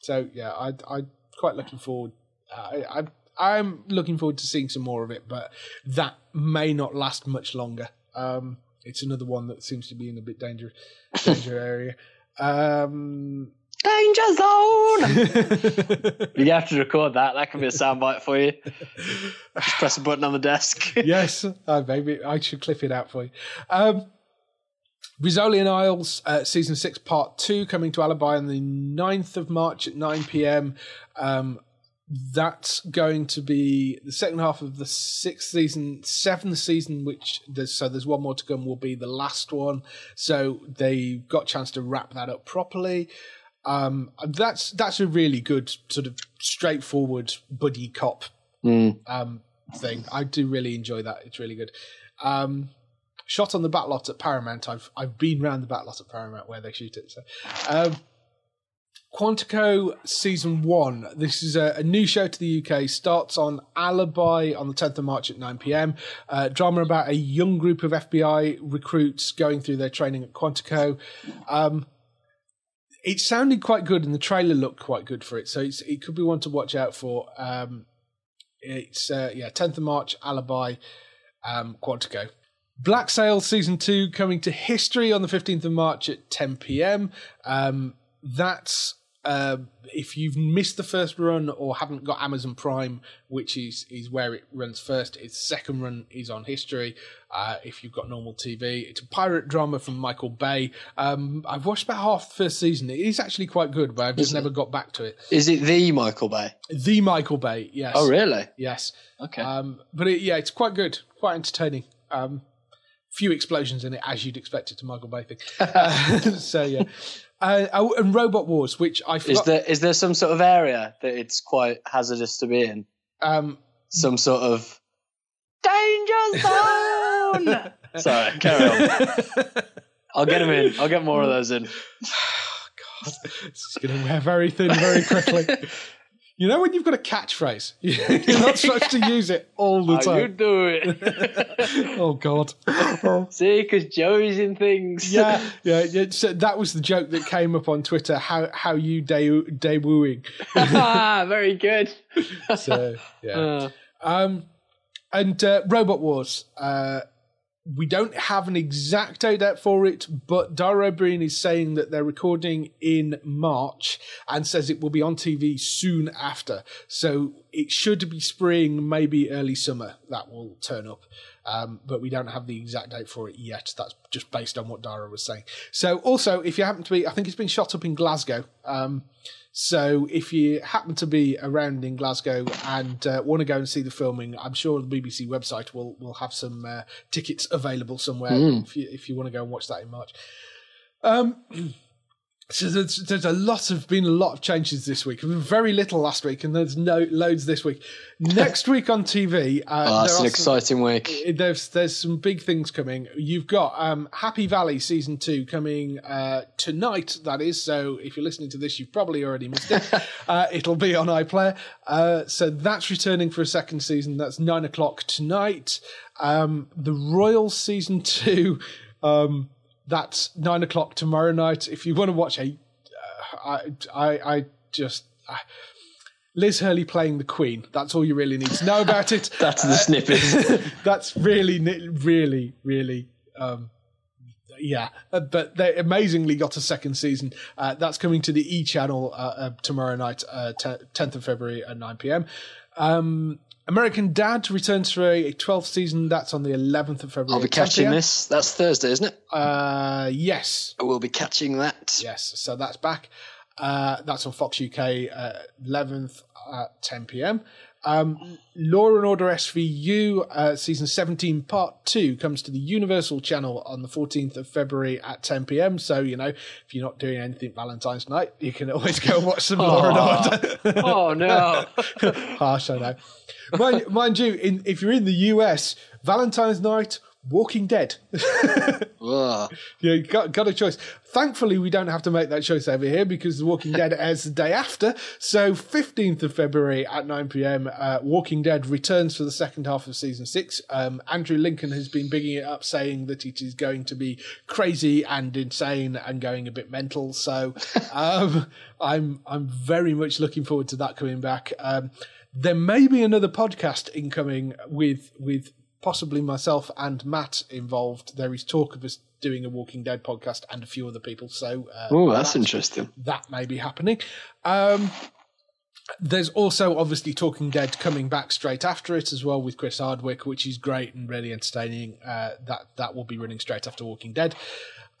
so yeah, I I'm quite looking forward. I, I I'm looking forward to seeing some more of it, but that may not last much longer. Um, it's another one that seems to be in a bit danger danger area. Um, Danger zone. you have to record that. That can be a soundbite for you. Just press a button on the desk. yes, uh, maybe I should clip it out for you. Um, Rizzoli and Isles, uh, season six, part two, coming to Alibi on the 9th of March at 9 pm. Um, that's going to be the second half of the sixth season, seventh season, which there's so there's one more to come, will be the last one. So they got a chance to wrap that up properly. Um, that's that's a really good sort of straightforward buddy cop um, thing. I do really enjoy that. It's really good. Um, shot on the back lot at Paramount. I've I've been round the back lot at Paramount where they shoot it. So, um, Quantico season one. This is a, a new show to the UK. Starts on Alibi on the 10th of March at 9 pm. Uh, drama about a young group of FBI recruits going through their training at Quantico. Um, it sounded quite good, and the trailer looked quite good for it. So it could be one to watch out for. Um, it's uh, yeah, 10th of March, Alibi, um, Quantico. Black Sail season two coming to history on the 15th of March at 10 p.m. Um, that's uh, if you've missed the first run or haven't got Amazon Prime, which is is where it runs first. Its second run is on history. Uh, if you've got normal TV, it's a pirate drama from Michael Bay. Um, I've watched about half the first season. It is actually quite good, but I've just never got back to it. Is it the Michael Bay? The Michael Bay, yes. Oh, really? Yes. Okay. Um, but it, yeah, it's quite good, quite entertaining. Um, few explosions in it, as you'd expect it to Michael Bay thing. Uh, so yeah, uh, oh, and Robot Wars, which I is there is there some sort of area that it's quite hazardous to be in? um, Some sort of danger zone. Sorry, carry on. I'll get them in. I'll get more of those in. it's going to wear very thin very quickly. you know when you've got a catchphrase, you're not supposed to use it all the you time. do it? Oh God. See, because Joey's in things. Yeah, yeah, yeah. So that was the joke that came up on Twitter. How how you day day wooing? Ah, very good. So yeah. Uh, Um, and uh, Robot Wars. Uh, we don't have an exact date for it, but Dara Ó Briain is saying that they're recording in March and says it will be on TV soon after. So it should be spring, maybe early summer that will turn up. Um, but we don't have the exact date for it yet. That's just based on what Dara was saying. So also, if you happen to be, I think it's been shot up in Glasgow. Um, so if you happen to be around in Glasgow and uh, want to go and see the filming, I'm sure the BBC website will will have some uh, tickets available somewhere if you if you want to go and watch that in March. Um, so there's, there's a lot of been a lot of changes this week. Very little last week, and there's no loads this week. Next week on TV, uh, oh, that's an are some- exciting week. there's there's some big things coming. You've got um, Happy Valley season two coming uh, tonight. That is. So if you're listening to this, you've probably already missed it. uh, it'll be on iPlayer. Uh, so that's returning for a second season. That's nine o'clock tonight. Um, the Royal season two. Um, that's nine o'clock tomorrow night. If you want to watch a, uh, I, I, I just. I, Liz Hurley playing the Queen. That's all you really need to know about it. That's the snippet. That's really, really, really, um, yeah. Uh, but they amazingly got a second season. Uh, that's coming to the E channel uh, uh, tomorrow night, uh, te- 10th of February at 9 p.m. Um, American Dad returns for a 12th season. That's on the 11th of February. I'll be catching this. That's Thursday, isn't it? Uh, yes, I will be catching that. yes. So that's back. Uh, that's on Fox UK, uh, 11th at 10 p.m. Um, Law and Order SVU uh, season 17 part 2 comes to the Universal channel on the 14th of February at 10 p.m. So, you know, if you're not doing anything Valentine's night, you can always go and watch some Law and Order. Oh no! Harsh, I know. Mind, mind you, in, if you're in the US, Valentine's night, Walking Dead. Yeah, you got, got a choice. Thankfully, we don't have to make that choice over here because The Walking Dead airs the day after. So, 15th of February at 9 pm, uh, Walking Dead returns for the second half of season six. Um, Andrew Lincoln has been bigging it up, saying that it is going to be crazy and insane and going a bit mental. So, um, I'm I'm very much looking forward to that coming back. Um, there may be another podcast incoming with with possibly myself and Matt involved. There is talk of us doing a Walking Dead podcast and a few other people. So, uh, Oh, that's interesting. that may be happening. Um, there's also obviously Talking Dead coming back straight after it as well with Chris Hardwick, which is great and really entertaining. Uh, that that will be running straight after Walking Dead.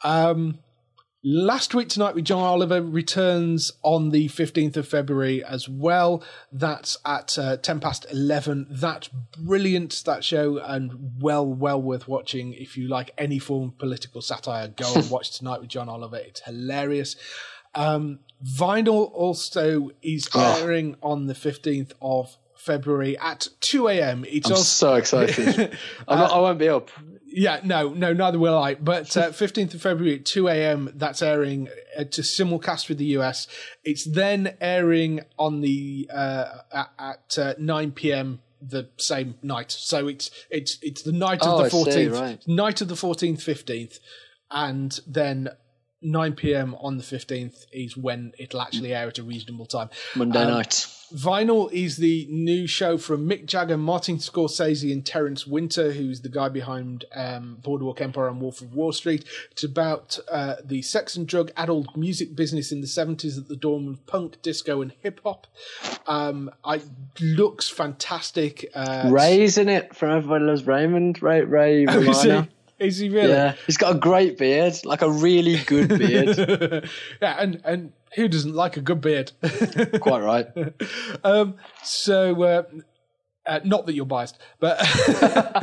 Um, Last Week Tonight with John Oliver returns on the 15th of February as well. That's at uh, 10 past 11. That's brilliant, that show, and well, well worth watching. If you like any form of political satire, go and watch Tonight with John Oliver. It's hilarious. Um, Vinyl also is Oh. airing on the 15th of February at 2 a.m. It's I'm also, so excited. I'm not, I won't be up. Yeah, no, no, neither will I. But uh, 15th of February at 2 a.m., that's airing uh, to simulcast with the US. It's then airing on the uh, at, at uh, 9 p.m. the same night. So it's it's it's the night of Oh, the I see, 14th, right. night of the 14th, 15th, and then 9 p.m. on the 15th is when it'll actually air at a reasonable time. Monday Um, night. Vinyl is the new show from Mick Jagger, Martin Scorsese, and Terence Winter, who's the guy behind um, Boardwalk Empire and Wolf of Wall Street. It's about uh, the sex and drug addled music business in the 70s at the dawn of punk, disco, and hip hop. Um, I looks fantastic. Uh, Ray's in it from Everybody Loves Raymond. Ray, Ray Romano. he, is he really? Yeah, he's got a great beard, like a really good beard. yeah, and, and who doesn't like a good beard? Quite right. um, so, uh, uh, not that you're biased, but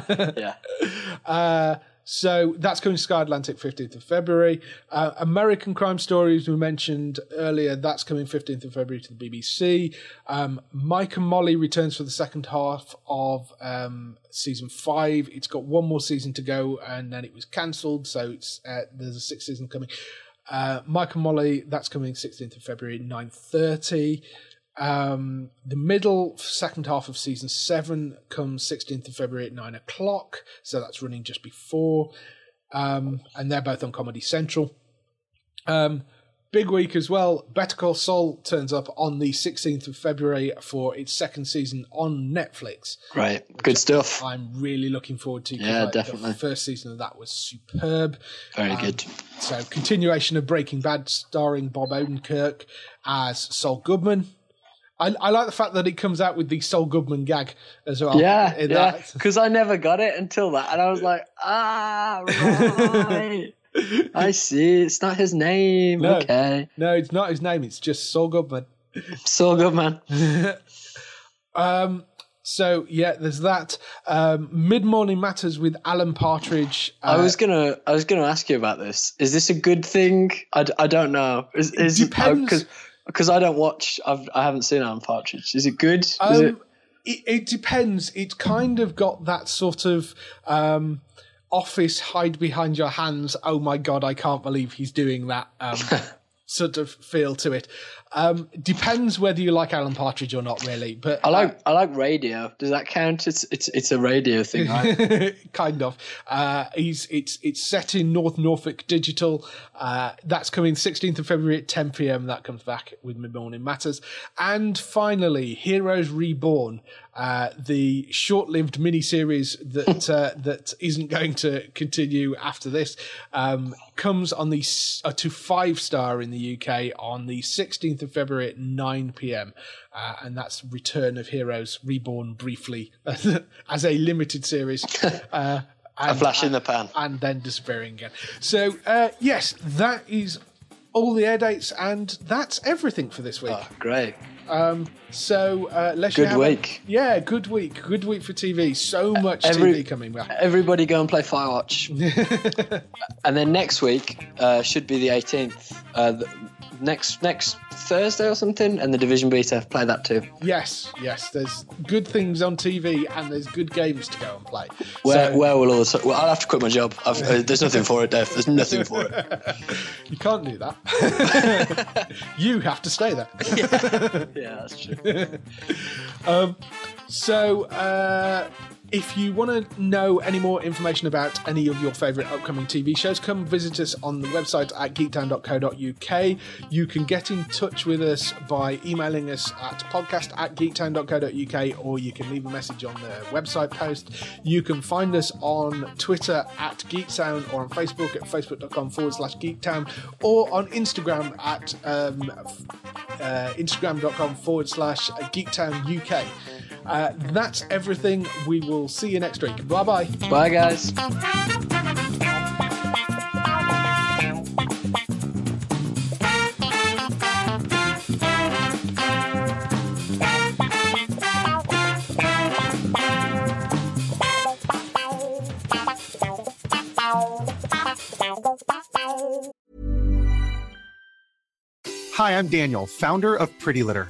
Yeah. Uh, so that's coming to Sky Atlantic 15th of February. Uh, American Crime Stories we mentioned earlier. That's coming 15th of February to the BBC. Um, Mike and Molly returns for the second half of um, season five. It's got one more season to go, and then it was cancelled. So it's uh, there's a sixth season coming. Uh, Mike and Molly. That's coming 16th of February, 9:30. Um, the middle second half of season seven comes 16th of February at nine o'clock, so that's running just before. Um, and they're both on Comedy Central. Um, big week as well. Better Call Saul turns up on the 16th of February for its second season on Netflix. Right. Good stuff. I'm really looking forward to. Yeah, like, definitely. The first season of that was superb. Very good. So, continuation of Breaking Bad, starring Bob Odenkirk as Saul Goodman. I, I like the fact that it comes out with the Saul Goodman gag as well. Yeah, yeah. Because I never got it until that, and I was like, ah, right. I see. It's not his name. No. Okay. No, it's not his name. It's just Saul Goodman. So Goodman. Um, so yeah, there's that. Um, Mid Morning Matters with Alan Partridge. I uh, was gonna, I was gonna ask you about this. Is this a good thing? I, d- I don't know. Is, is depends. because because I don't watch. I've I haven't seen Alan Partridge. Is it good? Is Um, it? it, it depends. It's kind of got that sort of um, office hide behind your hands. Oh my god, I can't believe he's doing that. Um, sort of feel to it. Um, depends whether you like Alan Partridge or not, really. But I like I like radio. Does that count? It's it's it's a radio thing, right? uh, kind of. Uh, he's it's it's set in North Norfolk Digital. Uh, that's coming 16th of February at 10 p.m. That comes back with Mid Morning Matters. And finally, Heroes Reborn. Uh, the short-lived miniseries that uh, that isn't going to continue after this um, comes on the uh, to five star in the UK on the 16th of February at 9 p.m. Uh, and that's Return of Heroes reborn briefly as a limited series. Uh, A and- flash in the pan. and then disappearing again. So uh, yes, that is all the air dates, and that's everything for this week. Oh, great. So uh, let's Good week. yeah, good week, good week for TV. So much Every- TV coming back. Everybody go and play Firewatch. and then next week uh, should be the 18th. Uh, next next Thursday or something, and the Division Beta. Play that too. Yes, yes. There's good things on TV, and there's good games to go and play. Where, So- where will all the, well, I'll have to quit my job. I've, uh, there's nothing for it, Dave. There's nothing for it. You can't do that. you have to stay there. Yeah, that's true. um, So, uh, if you want to know any more information about any of your favourite upcoming TV shows, come visit us on the website at geektown.co.uk. You can get in touch with us by emailing us at podcast at geektown.co.uk or you can leave a message on the website post. You can find us on Twitter at Geektown or on Facebook at facebook.com forward slash geektown or on Instagram at um, uh, instagram.com forward slash geektown UK. Uh, that's everything. We will see you next week. Bye bye. Bye, guys. Hi, I'm Daniel, founder of Pretty Litter.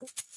Thank you.